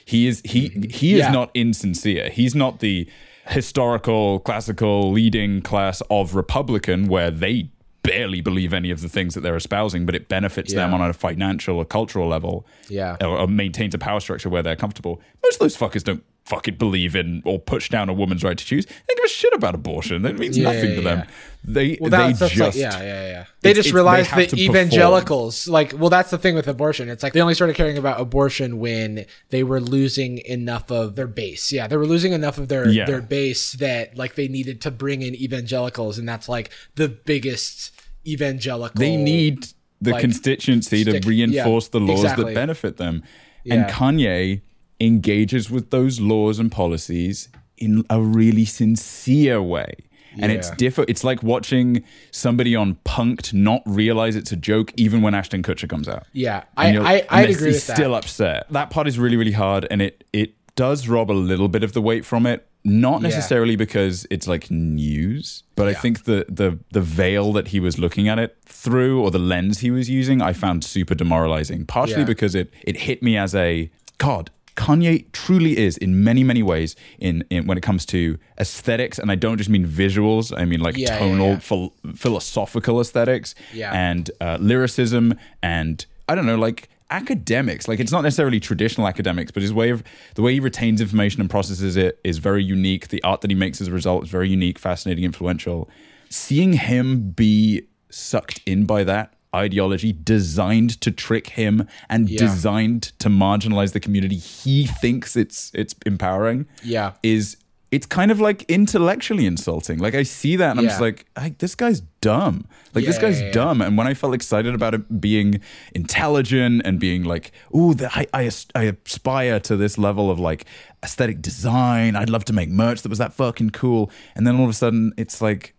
he is he mm-hmm. he is Yeah. not insincere he's not the historical classical leading class of republican where they barely believe any of the things that they're espousing but it benefits them on a financial or cultural level Yeah. or, or maintains a power structure where they're comfortable. Most of those fuckers don't fucking believe in or push down a woman's right to choose. They give a shit about abortion. That means Yeah, nothing yeah, to them. yeah. They Well, they just like, yeah, yeah, yeah. They It's- just it's- realized they that to perform. evangelicals, like, well, that's the thing with abortion. It's like they only started caring about abortion when they were losing enough of their base. Yeah, they were losing enough of their their base that like they needed to bring in evangelicals, and that's like the biggest evangelical. they need the like, constituency stick- to reinforce the laws exactly. that benefit them. And Kanye engages with those laws and policies in a really sincere way. And it's Yeah. different. It's like watching somebody on Punked not realize it's a joke, even when Ashton Kutcher comes out. Yeah, I I I'd agree he's with that. Still upset. That part is really, really hard, and it it does rob a little bit of the weight from it. Not Yeah. necessarily because it's like news, but I think the the the veil that he was looking at it through, or the lens he was using, I found super demoralizing. Partially Yeah. because it it hit me as a God. Kanye truly is in many many ways in, in when it comes to aesthetics, and I don't just mean visuals. I mean like Yeah, yeah, tonal, yeah. phil- philosophical aesthetics, Yeah. and uh, lyricism, and I don't know, like academics. Like it's not necessarily traditional academics, but his way of the way he retains information and processes it is very unique. The art that he makes as a result is very unique, fascinating, influential. Seeing him be sucked in by that ideology designed to trick him and Yeah. designed to marginalize the community he thinks it's it's empowering Yeah. is it's kind of like intellectually insulting. Like I see that and I'm just like, "Hey, this guy's dumb. Like this guy's yeah, yeah. dumb. And when I felt excited about it being intelligent and being like, "Ooh, the, I, I I aspire to this level of like aesthetic design. I'd love to make merch that was that fucking cool." And then all of a sudden, it's like,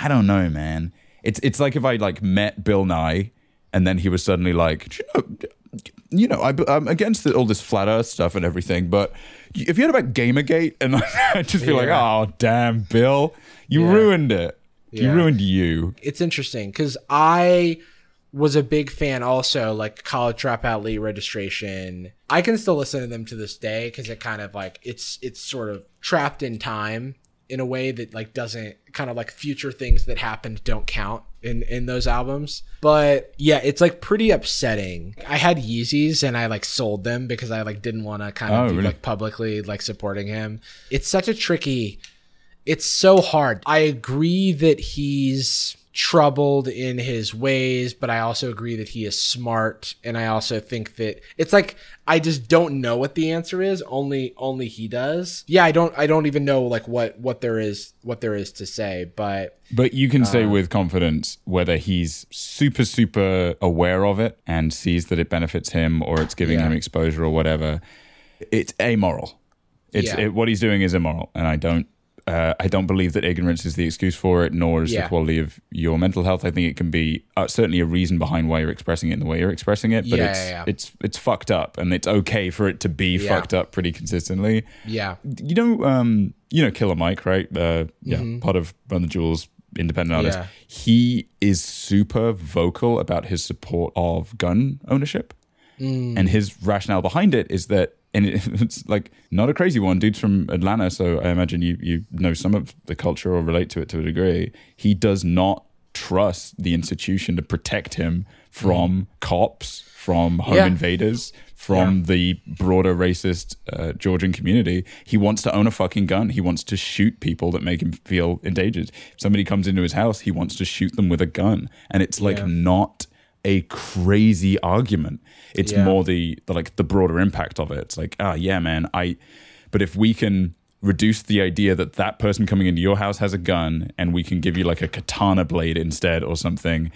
I don't know, man. It's it's like if I like met Bill Nye and then he was suddenly like, you know, you know, I, I'm against all this flat Earth stuff and everything, but if you heard about Gamergate? And I just feel like, oh damn, Bill, you Yeah. ruined it. You ruined you. it's interesting because I was a big fan also like college dropout late registration. I can still listen to them to this day because it kind of like it's it's sort of trapped in time in a way that like doesn't kind of like future things that happened don't count in in those albums. But yeah, it's like pretty upsetting. I had Yeezys and I like sold them because I like didn't want to kind of Oh, be really? like publicly like supporting him. It's such a tricky it's so hard. I agree that he's troubled in his ways, but I also agree that he is smart and I also think that it's like I just don't know what the answer is. Only only he does. Yeah, I don't I don't even know like what what there is what there is to say, but But you can say uh, with confidence whether he's super, super aware of it and sees that it benefits him or it's giving Yeah. him exposure or whatever. It's amoral. It's Yeah. it, what he's doing is immoral, and I don't. Uh, I don't believe that ignorance is the excuse for it, nor is Yeah. the quality of your mental health. I think it can be uh, certainly a reason behind why you're expressing it in the way you're expressing it. But Yeah, it's yeah, it's it's fucked up, and it's okay for it to be fucked up pretty consistently yeah. you know, um, you know, Killer Mike, right? Uh, yeah, part of Run the Jewels, independent artist. Mm-hmm. He is super vocal about his support of gun ownership, Mm. and his rationale behind it is that, and it's like not a crazy one. Dude's from Atlanta, so I imagine you you know some of the culture or relate to it to a degree. He does not trust the institution to protect him from cops, from home Mm. Yeah. invaders, from the broader racist uh, Georgian community. He wants to own a fucking gun. He wants to shoot people that make him feel endangered. If somebody comes into his house, he wants to shoot them with a gun. And it's like Yeah. not a crazy argument. It's Yeah. more the, the like the broader impact of it. It's like, ah, yeah, man, I. But if we can reduce the idea that that person coming into your house has a gun, and we can give you like a katana blade instead or something,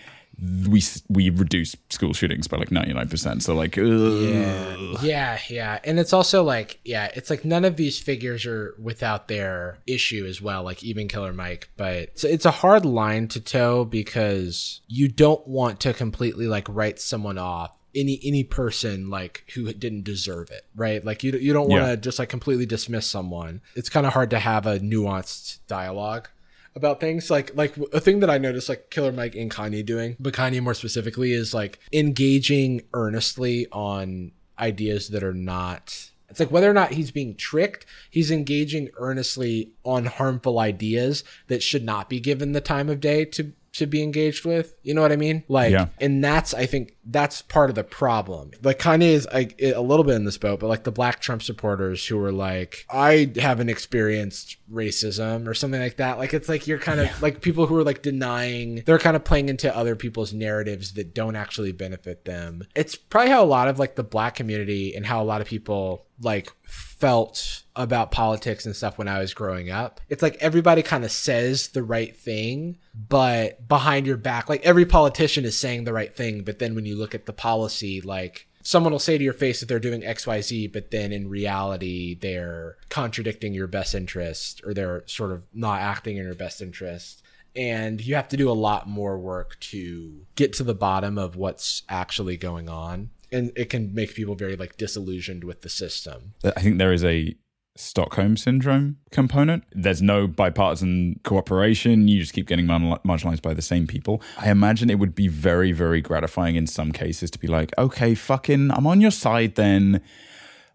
we we reduce school shootings by like ninety nine percent. So like, ugh. Yeah, yeah, yeah. And it's also like, yeah, it's like none of these figures are without their issue as well, like even Killer Mike. But it's, it's a hard line to toe because you don't want to completely like write someone off. Any any person like who didn't deserve it, right? Like you you don't want to Yeah. just like completely dismiss someone. It's kind of hard to have a nuanced dialogue about things like like a thing that I noticed like Killer Mike and Kanye doing, but Kanye more specifically is like engaging earnestly on ideas that are not it's like whether or not he's being tricked, he's engaging earnestly on harmful ideas that should not be given the time of day to to be engaged with. You know what I mean? Like Yeah. and that's I think that's part of the problem. Like Kanye is like a little bit in this boat, but like the black Trump supporters who are like, I haven't experienced racism or something like that. Like it's like you're kind of like people who are like denying they're kind of playing into other people's narratives that don't actually benefit them. It's probably how a lot of like the black community and how a lot of people like felt about politics and stuff when I was growing up. It's like everybody kind of says the right thing, but behind your back, like every politician is saying the right thing, but then when you look at the policy, like someone will say to your face that they're doing XYZ, but then in reality, they're contradicting your best interest or they're sort of not acting in your best interest. And you have to do a lot more work to get to the bottom of what's actually going on. And it can make people very like disillusioned with the system. I think there is a Stockholm syndrome component. There's no bipartisan cooperation. You just keep getting marginalized by the same people. I imagine it would be very, very gratifying in some cases to be like, okay, fucking, I'm on your side then.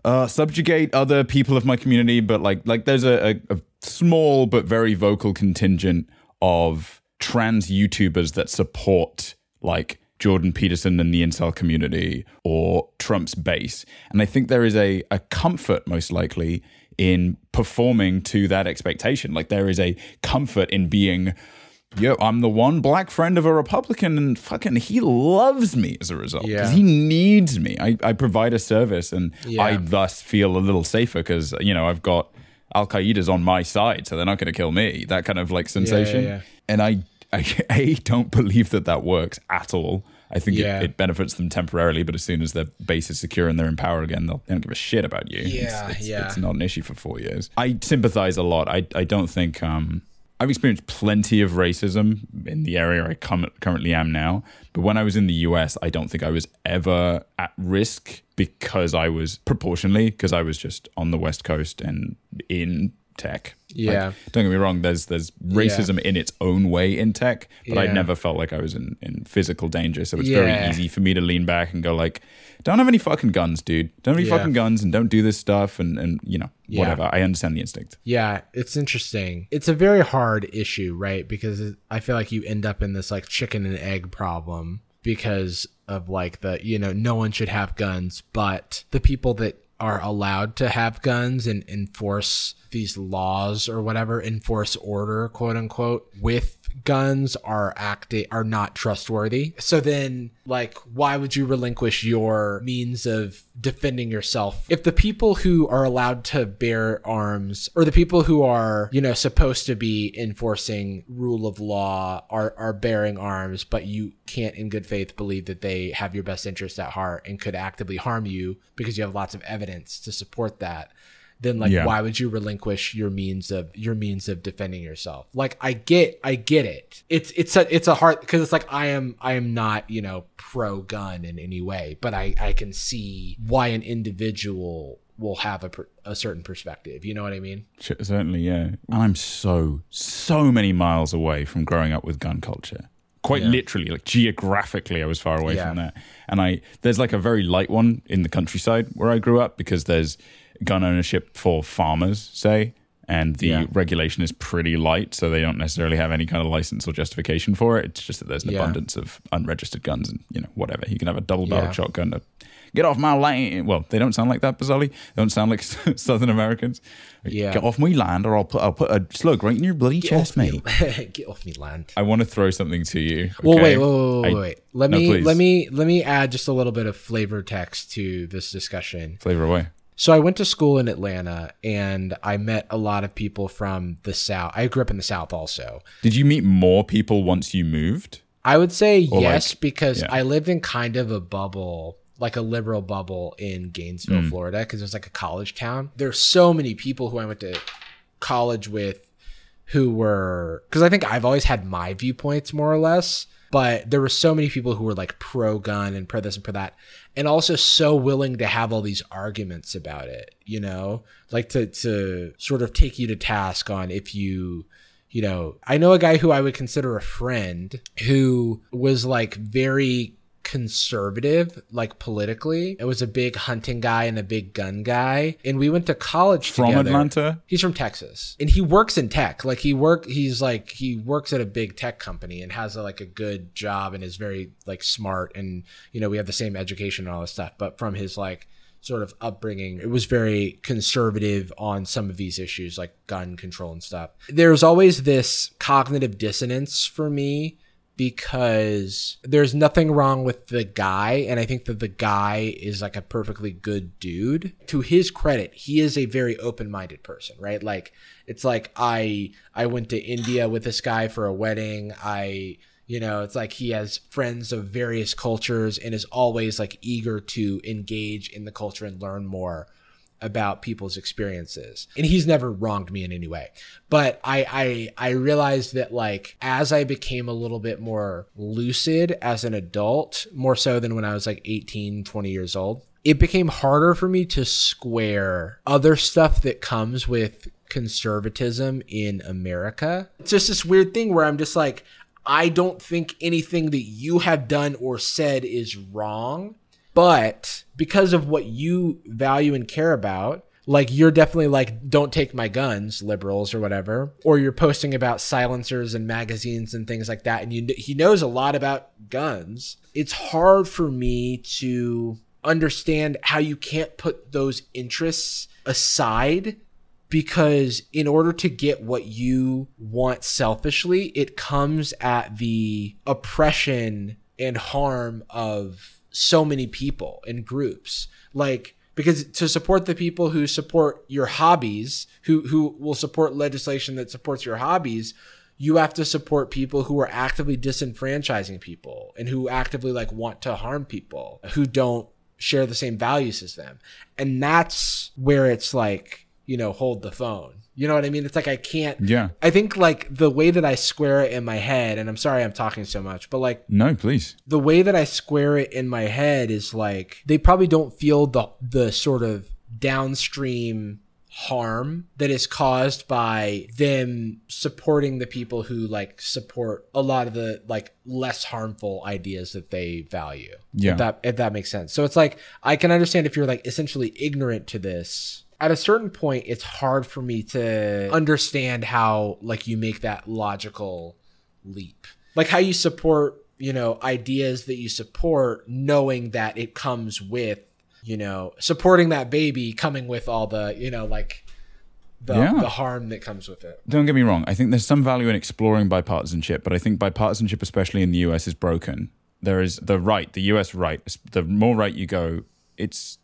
Uh, subjugate other people of my community, but like, like there's a, a, a small but very vocal contingent of trans YouTubers that support like Jordan Peterson and the incel community or Trump's base. And I think there is a, a comfort, most likely, in performing to that expectation. Like there is a comfort in being, yo, I'm the one black friend of a Republican and fucking he loves me as a result. Because Yeah. he needs me. I, I provide a service and Yeah. I thus feel a little safer because, you know, I've got Al Qaeda's on my side, so they're not going to kill me. That kind of like sensation. yeah. And I don't believe that that works at all. I think Yeah. it, it benefits them temporarily, but as soon as their base is secure and they're in power again, they'll, they don't give a shit about you. It's- Yeah, it's, yeah. It's not an issue for four years. I sympathize a lot. I, I don't think. Um, I've experienced plenty of racism in the area I com- currently am now. But when I was in the US, I don't think I was ever at risk because I was proportionally, because I was just on the West Coast and in tech. Yeah. Like, don't get me wrong, there's there's racism in its own way in tech, but I never felt like I was in, in physical danger. So it's very easy for me to lean back and go like, don't have any fucking guns, dude. Don't have any Yeah. fucking guns and don't do this stuff and, and you know, Yeah. whatever. I understand the instinct. Yeah, it's interesting. It's a very hard issue, right? Because I feel like you end up in this like chicken and egg problem because of like the, you know, no one should have guns, but the people that are allowed to have guns and enforce these laws or whatever, enforce order, quote unquote, with guns are acting are not trustworthy. So then like why would you relinquish your means of defending yourself if the people who are allowed to bear arms or the people who are, you know, supposed to be enforcing rule of law are are bearing arms but you can't in good faith believe that they have your best interest at heart and could actively harm you because you have lots of evidence to support that then like Yeah. why would you relinquish your means of your means of defending yourself like i get i get it it's it's a it's a hard because it's like i am i am not you know pro gun in any way but i i can see why an individual will have a, per, a certain perspective you know what i mean Certainly, yeah. And I'm so, so many miles away from growing up with gun culture. Quite Yeah. literally, like geographically, I was far away Yeah. from that. And I there's like a very light one in the countryside where I grew up because there's gun ownership for farmers, say, and the Yeah. regulation is pretty light, so they don't necessarily have any kind of license or justification for it. It's just that there's an Yeah. abundance of unregistered guns and you know whatever. You can have a double-barreled Yeah. shotgun to get off my land. Well, they don't sound like that, bizarrely. They don't sound like Southern Americans. Yeah. Get off my land, or I'll put I'll put a slug right in your bloody chest, mate. me, get off me land I want to throw something to you. well okay? wait wait wait, wait, I- wait. let No, me please. let me let me add just a little bit of flavor text to this discussion Flavor away. So I went to school in Atlanta and I met a lot of people from the South. I grew up in the South also. Did you meet more people once you moved? I would say Or yes like- because yeah. I lived in kind of a bubble, like a liberal bubble in Gainesville, Mm. Florida, because it was like a college town. There There's so many people who I went to college with who were because I think I've always had my viewpoints more or less, but there were so many people who were like pro gun and pro this and pro that, and also so willing to have all these arguments about it, you know, like to to sort of take you to task on if you you know, I know a guy who I would consider a friend who was like very conservative, like politically. It was a big hunting guy and a big gun guy. And we went to college From together. Atlanta? He's from Texas, and he works in tech. Like he work, he's like he works at a big tech company and has a, like a good job and is very like smart. And you know, we have the same education and all this stuff. But from his like sort of upbringing, it was very conservative on some of these issues like gun control and stuff. There's always this cognitive dissonance for me because there's nothing wrong with the guy and i think that the guy is like a perfectly good dude. To his credit he is a very open-minded person right? Like it's like i i went to india with this guy for a wedding. I you know it's like he has friends of various cultures and is always like eager to engage in the culture and learn more about people's experiences. And he's never wronged me in any way. But i i i realized that like as i became a little bit more lucid as an adult more so than when i was like 18 20 years old it became harder for me to square other stuff that comes with conservatism in america. It's just this weird thing where i'm just like i don't think anything that you have done or said is wrong but because of what you value and care about like you're definitely like don't take my guns liberals or whatever. Or you're posting about silencers and magazines and things like that and you he knows a lot about guns. It's hard for me to understand how you can't put those interests aside because in order to get what you want selfishly it comes at the oppression and harm of so many people and groups. Like because to support the people who support your hobbies who who will support legislation that supports your hobbies you have to support people who are actively disenfranchising people and who actively like want to harm people who don't share the same values as them. And that's where it's like you know hold the phone you know what i mean it's like i can't Yeah. i think like the way that i square it in my head and i'm sorry i'm talking so much but like No, please. the way that I square it in my head is like they probably don't feel the the sort of downstream harm that is caused by them supporting the people who like support a lot of the like less harmful ideas that they value. Yeah. If that if that makes sense. So it's like I can understand if you're like essentially ignorant to this. At a certain point it's hard for me to understand how like you make that logical leap. Like how you support, you know, ideas that you support knowing that it comes with you know, supporting that baby coming with all the, you know, like the, Yeah. the harm that comes with it. Don't get me wrong. I think there's some value in exploring bipartisanship, but I think bipartisanship, especially in the US, is broken. There is the right, the US right. The more right you go, it's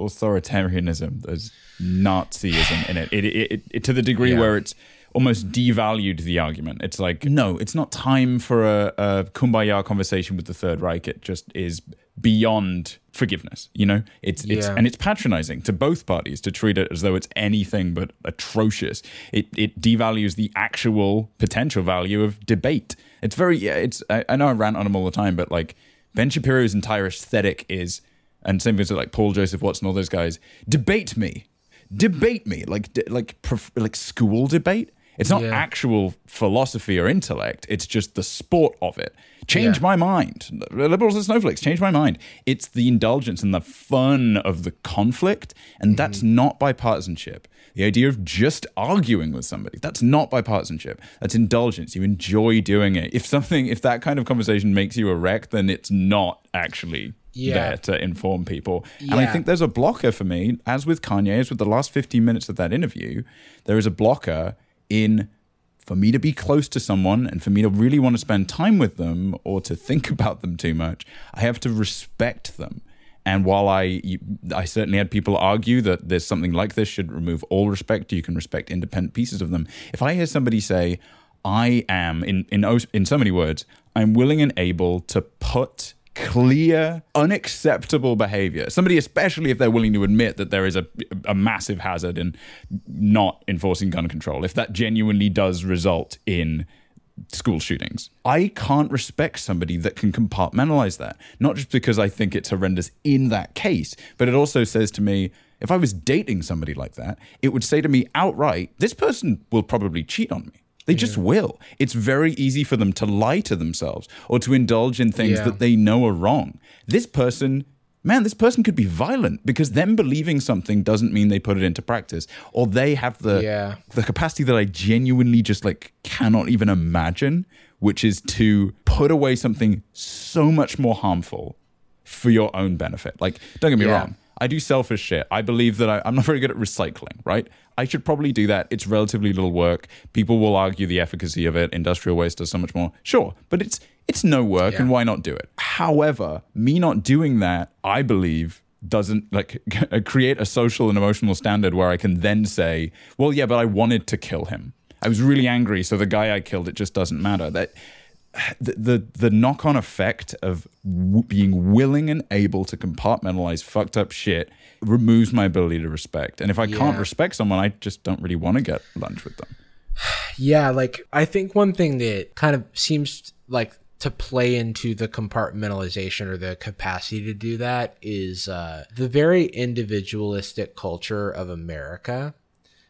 authoritarianism. There's Nazism in it. It, it, it, to the degree Yeah. where it's almost devalued the argument. It's like, no, it's not time for a, a kumbaya conversation with the Third Reich. It just is beyond forgiveness. You know, it's it's Yeah. and it's patronizing to both parties to treat it as though it's anything but atrocious. It it devalues the actual potential value of debate. It's very. It's I, I know I rant on him all the time, but like Ben Shapiro's entire aesthetic is, and same things with like Paul Joseph Watson, all those guys. Debate me, debate me, like de- like prof- like school debate. It's not Yeah. actual philosophy or intellect. It's just the sport of it. Change Yeah. my mind. Liberals and snowflakes, change my mind. It's the indulgence and the fun of the conflict. And that's mm-hmm. not bipartisanship. The idea of just arguing with somebody, that's not bipartisanship. That's indulgence. You enjoy doing it. If something, if that kind of conversation makes you a wreck, then it's not actually Yeah. there to inform people. And I think there's a blocker for me, as with Kanye, as with the last 15 minutes of that interview, there is a blocker in for me to be close to someone and for me to really want to spend time with them or to think about them too much, I have to respect them. And while I, I certainly had people argue that there's something like this should remove all respect, you can respect independent pieces of them. If I hear somebody say, "I am," in in in so many words, I'm willing and able to put clear, unacceptable behavior. Somebody, especially if they're willing to admit that there is a, a massive hazard in not enforcing gun control, if that genuinely does result in school shootings. I can't respect somebody that can compartmentalize that. Not just because I think it's horrendous in that case, but it also says to me, if I was dating somebody like that, it would say to me outright, this person will probably cheat on me. They just will. It's very easy for them to lie to themselves or to indulge in things Yeah. that they know are wrong. This person, man, this person could be violent because them believing something doesn't mean they put it into practice or they have the Yeah. the capacity that I genuinely just like cannot even imagine, which is to put away something so much more harmful for your own benefit. Like, don't get me Yeah. wrong. I do selfish shit. I believe that I, I'm not very good at recycling, right? I should probably do that. It's relatively little work. People will argue the efficacy of it. Industrial waste does so much more. Sure, but it's it's no work, and why not do it? However, me not doing that, I believe, doesn't like create a social and emotional standard where I can then say, "Well, yeah, but I wanted to kill him. I was really angry, so the guy I killed, it just doesn't matter." That the the, the knock on effect of w- being willing and able to compartmentalize fucked up shit removes my ability to respect. And if I can't respect someone, I just don't really want to get lunch with them. Yeah, like I think one thing that kind of seems like to play into the compartmentalization or the capacity to do that is uh, the very individualistic culture of America.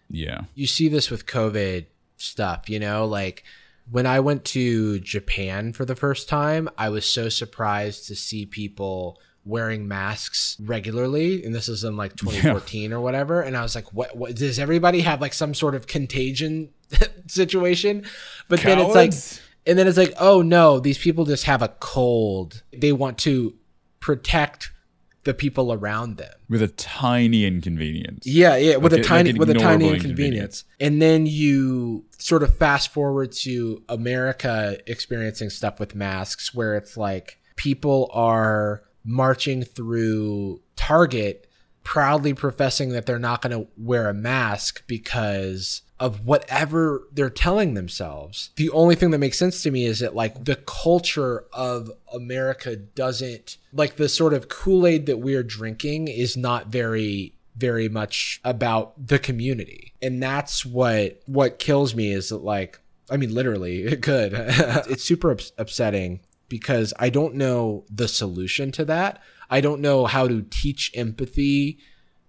Yeah. You see this with COVID stuff, you know, like when I went to Japan for the first time, I was so surprised to see people wearing masks regularly and this is in like 2014 or whatever and i was like what, what does everybody have like some sort of contagion situation? But then it's like and then it's like oh no these people just have a cold. They want to protect the people around them With a tiny inconvenience. yeah, yeah, with Like a tiny like with a tiny ignorable inconvenience. And then you sort of fast forward to America experiencing stuff with masks where it's like people are marching through Target proudly professing that they're not going to wear a mask because of whatever they're telling themselves. The only thing that makes sense to me is that like the culture of America doesn't like the sort of Kool-Aid that we're drinking is not very very much about the community. And that's what what kills me is that like I mean literally it could. it's super ups- upsetting because I don't know the solution to that. I don't know how to teach empathy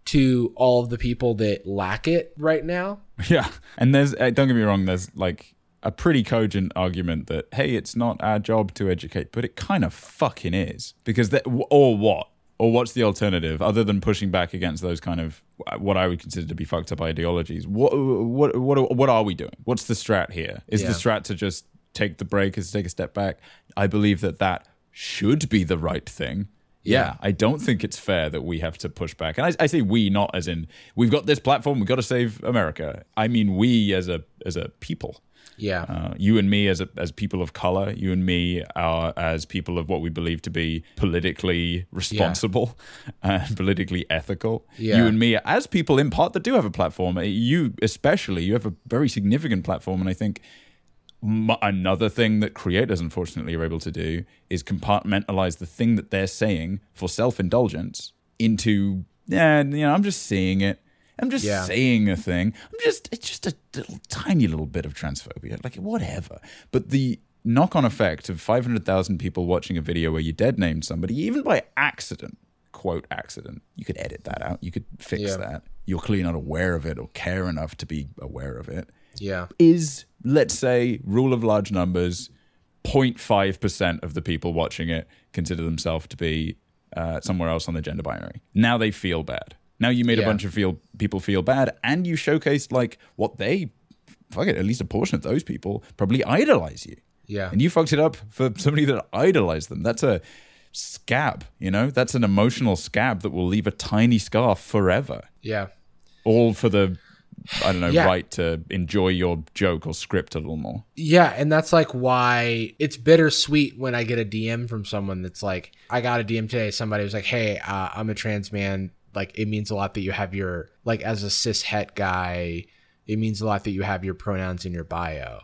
to all of the people that lack it right now. Yeah. And there's, uh, don't get me wrong, there's like a pretty cogent argument that, hey, it's not our job to educate, but it kind of fucking is. Because, that, or what? Or what's the alternative other than pushing back against those kind of what I would consider to be fucked up ideologies? What what what what are we doing? What's the strat here? Is the strat to just take the break, is to take a step back? I believe that that should be the right thing. Yeah, I don't think it's fair that we have to push back. And I, I say we, not as in we've got this platform, we've got to save America. I mean we as a as a people. Yeah. Uh, you and me as a, as people of color, you and me are as people of what we believe to be politically responsible and politically ethical. Yeah. You and me as people in part that do have a platform. You especially, you have a very significant platform, and I think m- another thing that creators unfortunately are able to do is compartmentalize the thing that they're saying for self-indulgence into yeah you know i'm just seeing it i'm just Yeah. saying a thing i'm just it's just a little tiny little bit of transphobia like whatever but the knock-on effect of 500000 people watching a video where you dead named somebody even by accident quote accident you could edit that out you could fix Yeah. that you're clearly not aware of it or care enough to be aware of it Yeah. is, let's say, rule of large numbers, 0.5% of the people watching it consider themselves to be uh, somewhere else on the gender binary. Now they feel bad. Now you made a bunch of feel people feel bad, and you showcased like what they, fuck it, at least a portion of those people probably idolize you. Yeah. And you fucked it up for somebody that idolized them. That's a scab, you know? That's an emotional scab that will leave a tiny scar forever Yeah. all for the I don't know Yeah. right to enjoy your joke or script a little more. Yeah, and that's like why it's bittersweet when I get a DM from someone that's like, I got a DM today. Somebody was like, "Hey, uh, I'm a trans man. Like, it means a lot that you have your like as a cis het guy. It means a lot that you have your pronouns in your bio."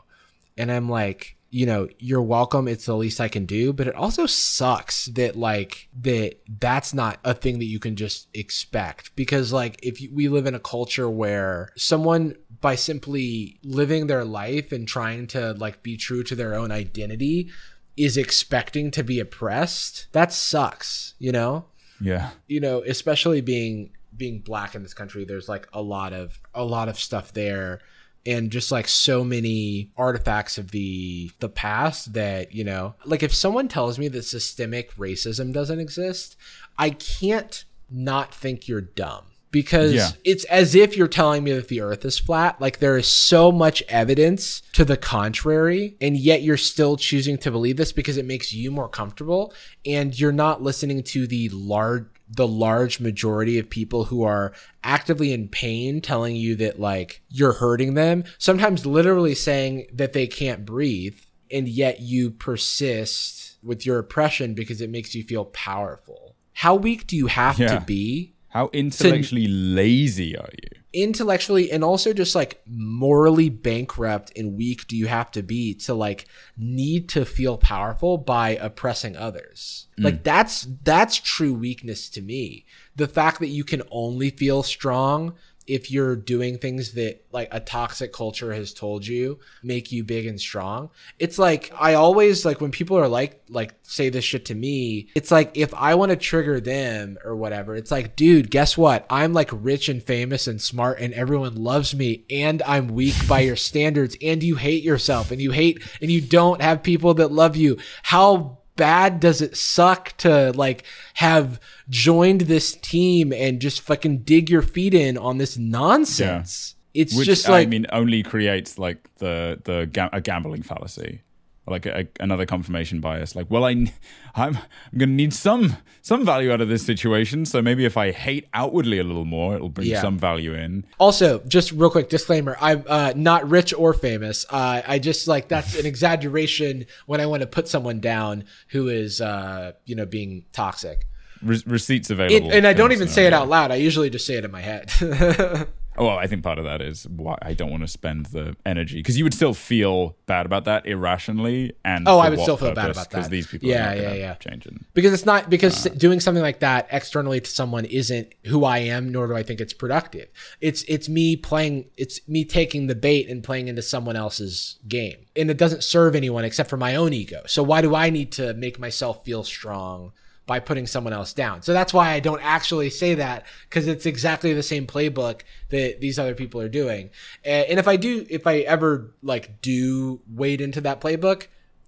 And I'm like, you know, you're welcome. It's the least I can do, but it also sucks that like that that's not a thing that you can just expect because like if you, we live in a culture where someone by simply living their life and trying to like be true to their own identity is expecting to be oppressed, that sucks, you know? Yeah. you know especially being being black in this country there's like a lot of a lot of stuff there and just like so many artifacts of the the past that you know like if someone tells me that systemic racism doesn't exist i can't not think you're dumb because Yeah. it's as if you're telling me that the earth is flat like there is so much evidence to the contrary and yet you're still choosing to believe this because it makes you more comfortable and you're not listening to the large the large majority of people who are actively in pain telling you that like you're hurting them sometimes literally saying that they can't breathe and yet you persist with your oppression because it makes you feel powerful how weak do you have Yeah. to be How intellectually lazy are you? intellectually and also just like morally bankrupt and weak do you have to be to like need to feel powerful by oppressing others. Mm. Like that's that's true weakness to me. The fact that you can only feel strong if you're doing things that like a toxic culture has told you make you big and strong it's like i always like when people are like like say this shit to me it's like if i want to trigger them or whatever it's like dude guess what? I'm like rich and famous and smart and everyone loves me and i'm weak by your standards and you hate yourself and you hate and you don't have people that love you. How bad does it suck to like have joined this team and just fucking dig your feet in on this nonsense it's Which just like I mean only creates like the the ga- a gambling fallacy. Like a, another confirmation bias. Like, well, I, I'm, I'm going to need some some value out of this situation. So maybe if I hate outwardly a little more, it'll bring Yeah. some value in. Also, just real quick disclaimer: I'm uh, not rich or famous. Uh, I just like that's an exaggeration when I want to put someone down who is, uh, you know, being toxic. Re- receipts It, available. and I don't even say it out loud. I usually just say it in my head. Oh, well, I think part of that is why I don't want to spend the energy because you would still feel bad about that irrationally, and Oh, I would still feel bad about that Because these people, Yeah, are yeah, yeah. changing because it's not because uh. doing something like that externally to someone isn't who I am, nor do I think it's productive. It's it's me playing. It's me taking the bait and playing into someone else's game, and it doesn't serve anyone except for my own ego. So why do I need to make myself feel strong? By putting someone else down. So that's why I don't actually say that because it's exactly the same playbook that these other people are doing. And if I do, if I ever like do wade into that playbook,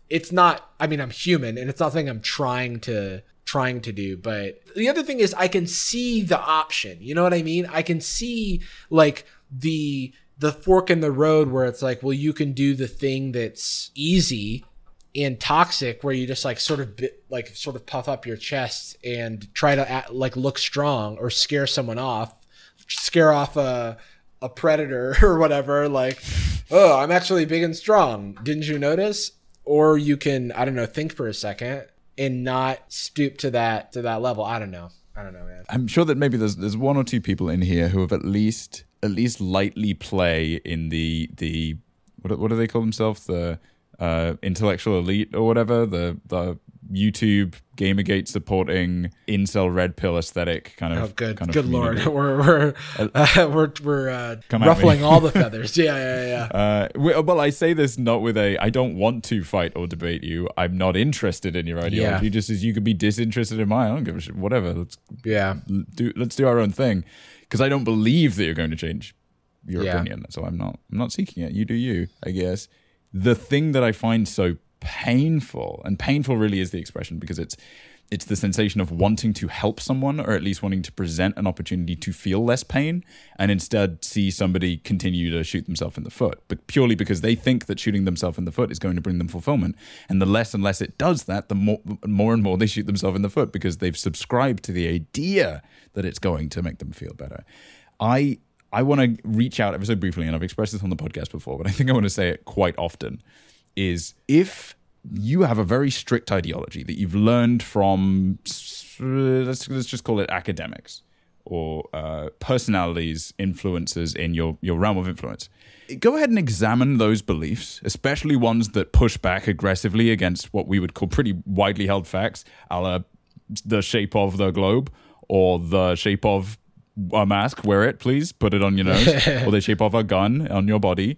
it's not i mean i'm human and it's not something i'm trying to trying to do but the other thing is i can see the option you know what i mean i can see like the the fork in the road where it's like well you can do the thing that's easy and toxic where you just like sort of bit, like sort of puff up your chest and try to act, like look strong or scare someone off scare off a a predator or whatever like oh i'm actually big and strong. Didn't you notice? Or you can i don't know think for a second and not stoop to that to that level. I don't know. I don't know man. I'm sure that maybe there's there's one or two people in here who have at least at least lightly play in the the what what do they call themselves? The uh, intellectual elite or whatever the the YouTube Gamergate supporting incel red pill aesthetic kind of oh good kind of good lord we're we're uh, we're, we're uh, ruffling all the feathers yeah yeah yeah Uh, well, I say this not with a. I don't want to fight or debate you. I'm not interested in your ideology. Yeah. Just as you could be disinterested in mine. I don't give a shit. Whatever. Let's yeah do. Let's do our own thing. Because I don't believe that you're going to change your Yeah. opinion. So I'm not. I'm not seeking it. You do you. I guess. The thing that I find so painful, and painful really is the expression because it's it's the sensation of wanting to help someone or at least wanting to present an opportunity to feel less pain and instead see somebody continue to shoot themselves in the foot. But purely because they think that shooting themselves in the foot is going to bring them fulfillment. And the less and less it does that the more more and more they shoot themselves in the foot because they've subscribed to the idea that it's going to make them feel better. I i want to reach out ever so briefly and i've expressed this on the podcast before but i think i want to say it quite often is if you have a very strict ideology that you've learned from let's, let's just call it academics or uh, personalities influences in your, your realm of influence go ahead and examine those beliefs especially ones that push back aggressively against what we would call pretty widely held facts a la the shape of the globe or the shape of a mask wear it please put it on your nose or the shape of a gun on your body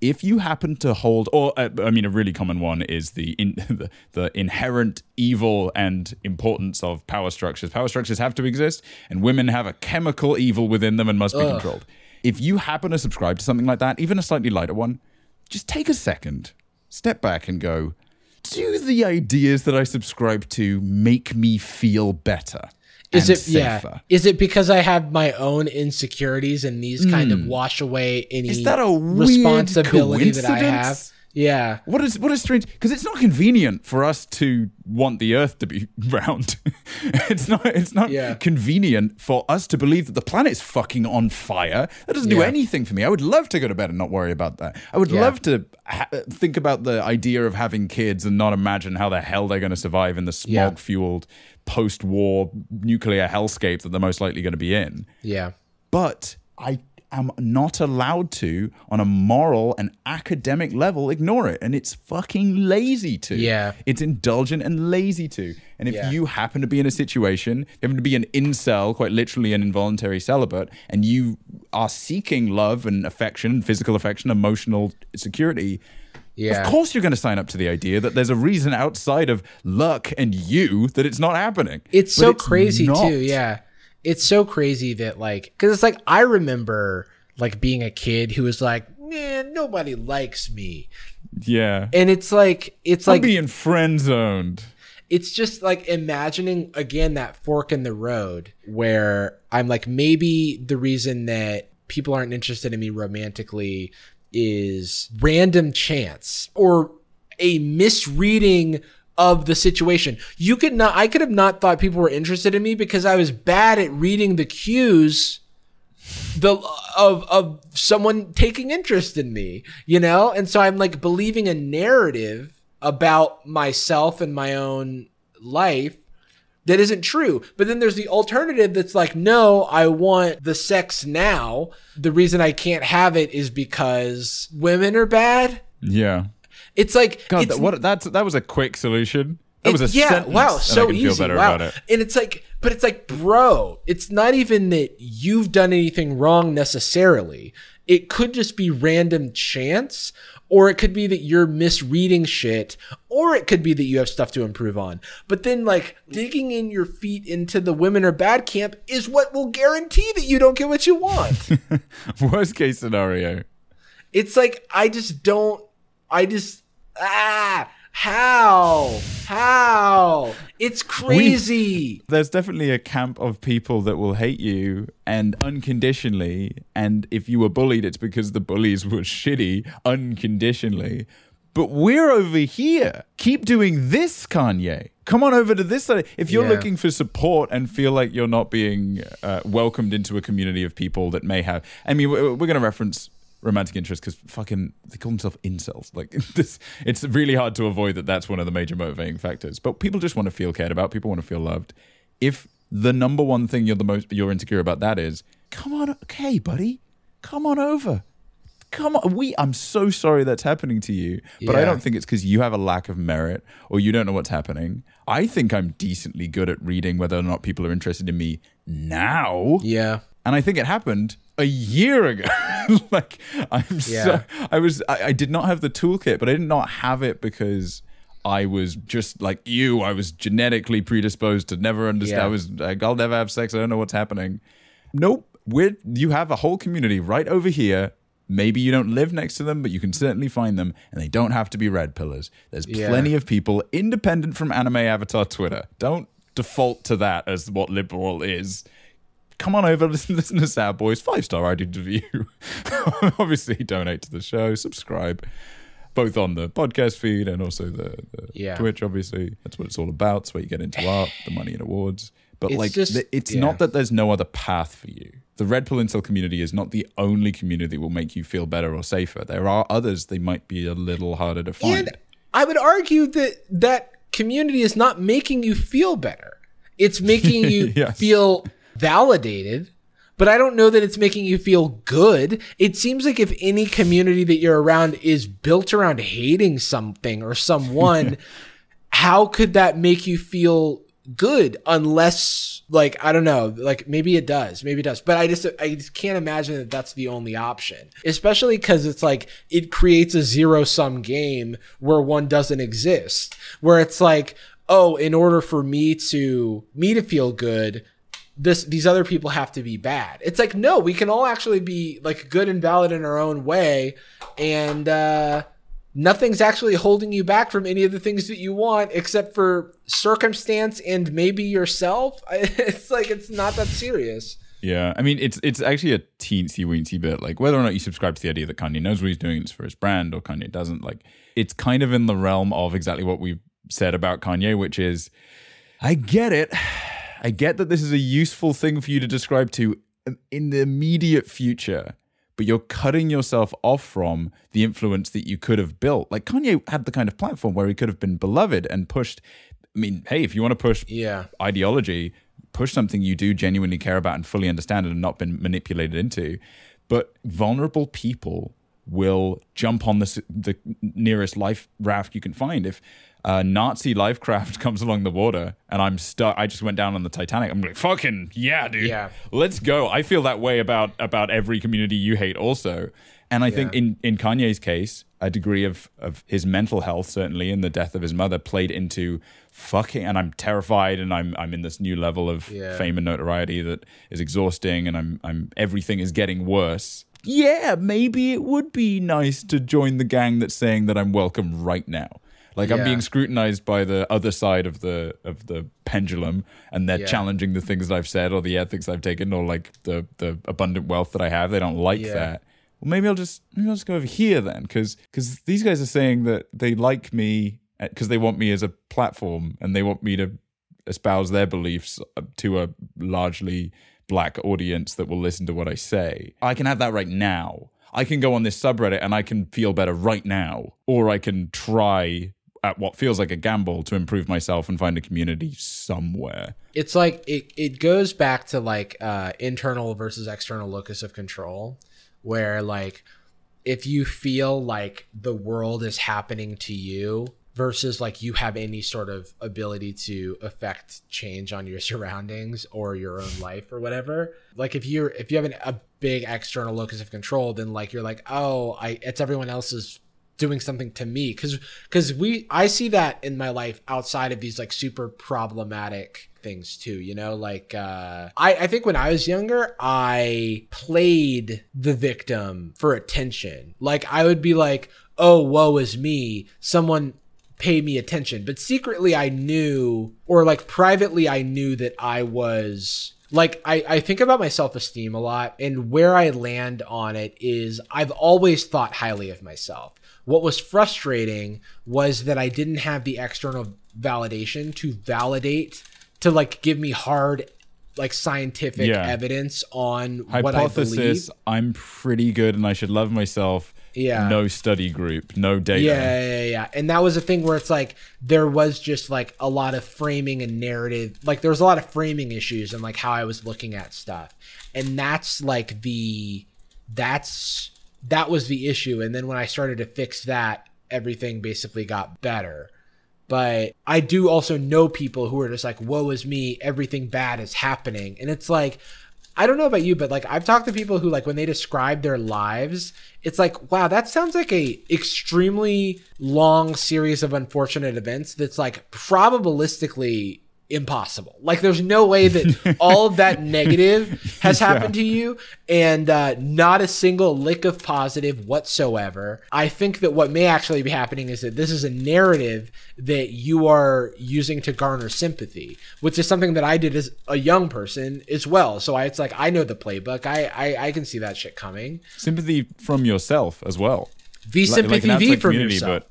if you happen to hold, or uh, I mean, a really common one is the, in, the the inherent evil and importance of power structures. Power structures have to exist, and women have a chemical evil within them and must be controlled. If you happen to subscribe to something like that, even a slightly lighter one, just take a second, step back, and go. Do the ideas that I subscribe to make me feel better? Is it yeah? Is it because I have my own insecurities and these kind of wash away any Hmm. Is that a responsibility that I have? Yeah. What is what is strange because it's not convenient for us to want the Earth to be round. it's not. It's not Yeah. convenient for us to believe that the planet's fucking on fire. That doesn't do anything for me. I would love to go to bed and not worry about that. I would Yeah. love to ha- think about the idea of having kids and not imagine how the hell they're going to survive in the smog-fueled post-war nuclear hellscape that they're most likely going to be in Yeah. but I am not allowed to, on a moral and academic level, ignore it. And it's fucking lazy to. Yeah. It's indulgent and lazy to. And if Yeah. you happen to be in a situation, you happen to be an incel, quite literally an involuntary celibate, and you are seeking love and affection, physical affection, emotional security. Yeah. Of course, you're going to sign up to the idea that there's a reason outside of luck and you that it's not happening. It's But so crazy not. too. Yeah. It's so crazy that like cuz it's like I remember like being a kid who was like, "Man, nobody likes me." Yeah. And it's like it's I'm like being friend zoned. it's just like imagining again that fork in the road where I'm like maybe the reason that people aren't interested in me romantically is random chance or a misreading of the situation. You could not I could have not thought people were interested in me because I was bad at reading the cues the of of someone taking interest in me, you know? And so I'm like believing a narrative about myself and my own life that isn't true. But then there's the alternative that's like, no, I want the sex now. The reason I can't have it is because women are bad. Yeah. It's like God, it's that, what that's that was a quick solution. That was a it- yeah, sentence, wow, so easy. feel better wow. about it. And it's like, but it's like, bro, it's not even that you've done anything wrong necessarily. It could just be random chance, or it could be that you're misreading shit, or it could be that you have stuff to improve on. But then, like, digging in your feet into the women are bad camp is what will guarantee that you don't get what you want. Worst case scenario. it's like, I just don't, I just, ah, how? How? It's crazy. There's definitely a camp of people that will hate you and unconditionally. And if you were bullied, it's because the bullies were shitty unconditionally. but we're over here. Keep doing this, Kanye. Come on over to this side. If you're Yeah. looking for support and feel like you're not being uh, welcomed into a community of people that may have, I mean, we're, we're going to reference romantic interest because fucking they call themselves incels. Like this, it's really hard to avoid that. That's one of the major motivating factors. But people just want to feel cared about. People want to feel loved. If the number one thing you're the most you're insecure about that is, come on, okay, buddy, come on over come on we i'm so sorry that's happening to you but i don't think it's because you have a lack of merit or you don't know what's happening i think i'm decently good at reading whether or not people are interested in me now Yeah. and i think it happened a year ago like i'm Yeah. so i was I, I did not have the toolkit but i did not have it because I was just like you. I was genetically predisposed to never understand. Yeah. I was like, I'll never have sex. I don't know what's happening. Nope. We're, you have a whole community right over here. Maybe you don't live next to them, but you can certainly find them, and they don't have to be red pillers. There's Yeah. plenty of people independent from anime avatar Twitter. Don't default to that as what liberal is. Come on over, listen, listen to Sad Boys, five star rated review. Obviously, donate to the show, subscribe, both on the podcast feed and also the, the Yeah. Twitch. Obviously, that's what it's all about. It's where you get into art, the money and awards. But It's like, just- th- it's yeah. not that there's no other path for you. The Red Pill Incel community is not the only community that will make you feel better or safer. There are others they might be a little harder to find. And I would argue that that community is not making you feel better. It's making you Yes. feel validated, but I don't know that it's making you feel good. It seems like if any community that you're around is built around hating something or someone, how could that make you feel good unless like I don't know, like maybe it does, maybe it does, but I just I just can't imagine that that's the only option. Especially cuz it's like it creates a zero sum game where one doesn't exist. Where it's like, "Oh, in order for me to me to feel good, this these other people have to be bad. It's like no, we can all actually be like good and valid in our own way, and uh, nothing's actually holding you back from any of the things that you want except for circumstance and maybe yourself. It's like it's not that serious. Yeah, I mean, it's it's actually a teensy weensy bit. Like whether or not you subscribe to the idea that Kanye knows what he's doing, it's for his brand, or Kanye doesn't. Like it's kind of in the realm of exactly what we've said about Kanye, which is, I get it, I get that this is a useful thing for you to describe to in the immediate future, but you're cutting yourself off from the influence that you could have built. Like Kanye had the kind of platform where he could have been beloved and pushed. I mean, hey, if you want to push Yeah. ideology, push something you do genuinely care about and fully understand it and not been manipulated into. But vulnerable people will jump on the the nearest life raft you can find. If a Nazi life craft comes along the water and I'm stuck, I just went down on the Titanic. I'm like, fucking yeah, dude, Yeah. let's go. I feel that way about about every community you hate, also. And I think in in Kanye's case, a degree of of his mental health, certainly, and the death of his mother, played into fucking. And I'm terrified, and I'm I'm in this new level of Yeah. fame and notoriety that is exhausting, and I'm I'm everything is getting worse. Yeah, maybe it would be nice to join the gang that's saying that I'm welcome right now. Like I'm being scrutinized by the other side of the of the pendulum, and they're Yeah. challenging the things that I've said or the ethics I've taken or like the the abundant wealth that I have. They don't like Yeah. that. Well, maybe I'll just maybe I'll just go over here then, because because these guys are saying that they like me because they want me as a platform and they want me to espouse their beliefs uh, to a largely black audience that will listen to what I say. I can have that right now. I can go on this subreddit and I can feel better right now, or I can try at what feels like a gamble to improve myself and find a community somewhere. it's like it, it goes back to like uh internal versus external locus of control where like if you feel like the world is happening to you versus like you have any sort of ability to affect change on your surroundings or your own life or whatever like if you're if you have an, a big external locus of control then like you're like oh i it's everyone else's doing something to me. Because because we i see that in my life outside of these like super problematic things too you know? Like uh i i think when i was younger i played the victim for attention. Like i would be like oh woe is me. Someone pay me attention. But secretly i knew or like privately i knew that i was like I, I think about my self-esteem a lot and where i land on it is i've always thought highly of myself what was frustrating was that i didn't have the external validation to validate to like give me hard like scientific Yeah. evidence on what i believe Hypothesis: I'm pretty good and I should love myself. Yeah. No study group. No data. Yeah, yeah, yeah. And that was a thing where it's like there was just like a lot of framing and narrative. Like there was a lot of framing issues and like how I was looking at stuff. And that's like the that's that was the issue. And then when I started to fix that, everything basically got better. But I do also know people who are just like, woe is me, everything bad is happening. And it's like, I don't know about you, but like I've talked to people who like when they describe their lives, it's like, wow, that sounds like a extremely long series of unfortunate events that's like probabilistically impossible. Like there's no way that all of that negative has happened to you and uh, not a single lick of positive whatsoever. I think that what may actually be happening is that this is a narrative that you are using to garner sympathy, which is something that I did as a young person as well. So I, it's like I know the playbook. I, I I can see that shit coming. Sympathy from yourself as well. V sympathy like an V from yourself.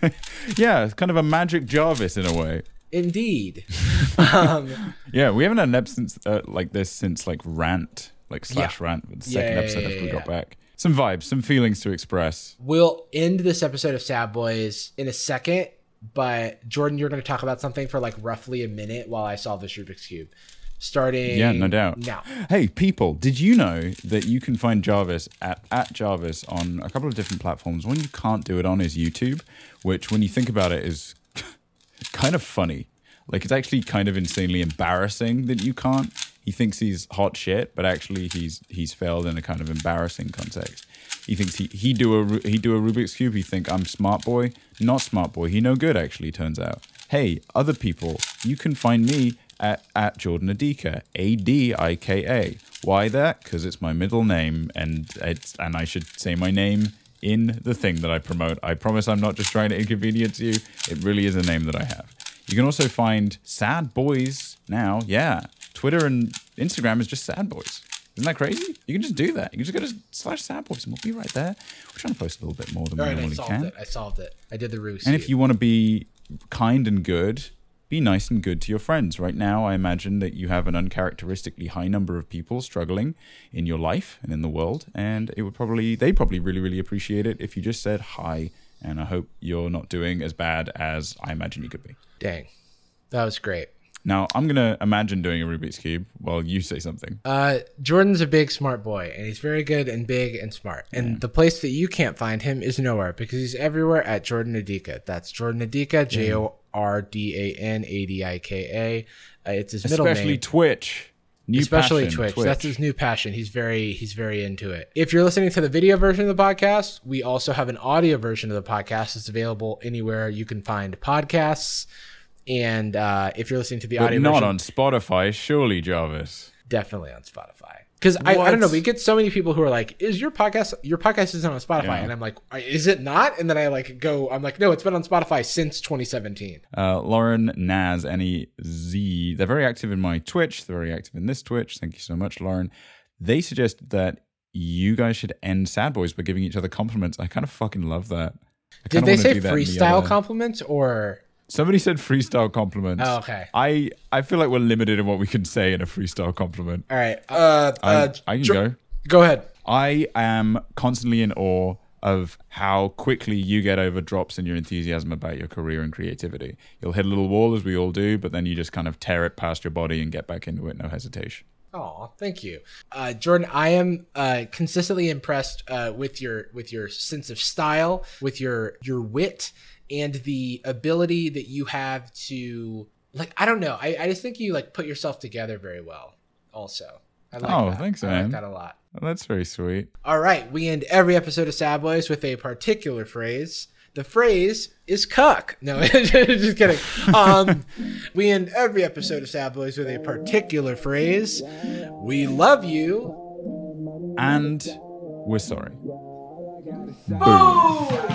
but yeah, it's kind of a magic Jarvis in a way. Indeed. um, Yeah, we haven't had an episode uh, like this since like rant, like slash Yeah. rant, the Yeah, second yeah, episode after we got back. Some vibes, some feelings to express. We'll end this episode of Sad Boys in a second, but Jordan, you're going to talk about something for like roughly a minute while I solve this Rubik's Cube. Starting Yeah, no doubt. now. Hey, people, did you know that you can find Jarvis at, at Jarvis on a couple of different platforms? One you can't do it on is YouTube, which, when you think about it, is kind of funny. Like, it's actually kind of insanely embarrassing that you can't. He thinks he's hot shit, but actually he's he's failed in a kind of embarrassing context. He thinks he he do a he do a Rubik's cube. He think I'm smart boy, not smart boy. He no good actually. Turns out. Hey, other people, you can find me at at Jordan Adika, A D I K A. Why that? Because it's my middle name, and it's and I should say my name in the thing that I promote. I promise I'm not just trying to inconvenience you. It really is a name that I have. You can also find Sad Boys now. Yeah, Twitter and Instagram is just Sad Boys. Isn't that crazy? You can just do that. You can just go to slash Sad Boys and we'll be right there. We're trying to post a little bit more than All we right, I solved can. it. I solved it. I did the Rubik's And if you want to be kind and good, be nice and good to your friends. Right now, I imagine that you have an uncharacteristically high number of people struggling in your life and in the world, and it would probably they probably really really appreciate it if you just said hi. And I hope you're not doing as bad as I imagine you could be. Dang. That was great. Now, I'm gonna imagine doing a Rubik's cube while you say something. Uh, Jordan's a big, smart boy, and he's very good and big and smart. And the place that you can't find him is nowhere because he's everywhere at Jordan Adika. That's Jordan Adika, J O R D A N A D I K A. Uh, it's his middle name. Especially name. Twitch. New especially passion, Twitch. That's his new passion. He's very he's very into it. If you're listening to the video version of the podcast, we also have an audio version of the podcast. It's available anywhere you can find podcasts. And uh, if you're listening to the but audio not version, on Spotify, surely, Jarvis. definitely on Spotify. Because I, I don't know, we get so many people who are like, "Is your podcast your podcast isn't on Spotify?" Yeah. And I'm like, "Is it not?" And then I like go, I'm like, "No, it's been on Spotify since 2017." Uh, Lauren, Naz, N E Z. They're very active in my Twitch. They're very active in this Twitch. Thank you so much, Lauren. They suggest that you guys should end Sad Boys by giving each other compliments. I kind of fucking love that. Did they say freestyle compliments or? Somebody said freestyle compliments. Oh, okay. I I feel like we're limited in what we can say in a freestyle compliment. All right. Uh, I, uh, I can Jo- go. Go ahead. I am constantly in awe of how quickly you get over drops in your enthusiasm about your career and creativity. You'll hit a little wall as we all do, but then you just kind of tear it past your body and get back into it, no hesitation. Oh, thank you, uh, Jordan. I am uh, consistently impressed uh, with your with your sense of style, with your your wit, and the ability that you have to like. I don't know. I, I just think you like put yourself together very well. Also, I like Oh, that. thanks, I man. like that a lot. Well, that's very sweet. All right, we end every episode of Sad Boys with a particular phrase. The phrase is cuck. No, just kidding. Um, we end every episode of Sad Boys with a particular phrase. We love you. And we're sorry. Girl,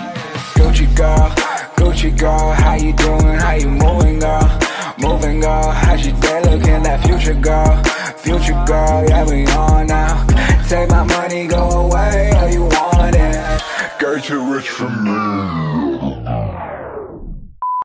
Gucci girl, how you doing? How you moving, girl? Moving, girl. How's your day looking? That future, girl. Future girl, yeah, we on now. Take my money, go away, or you want it. Girl, too rich for me.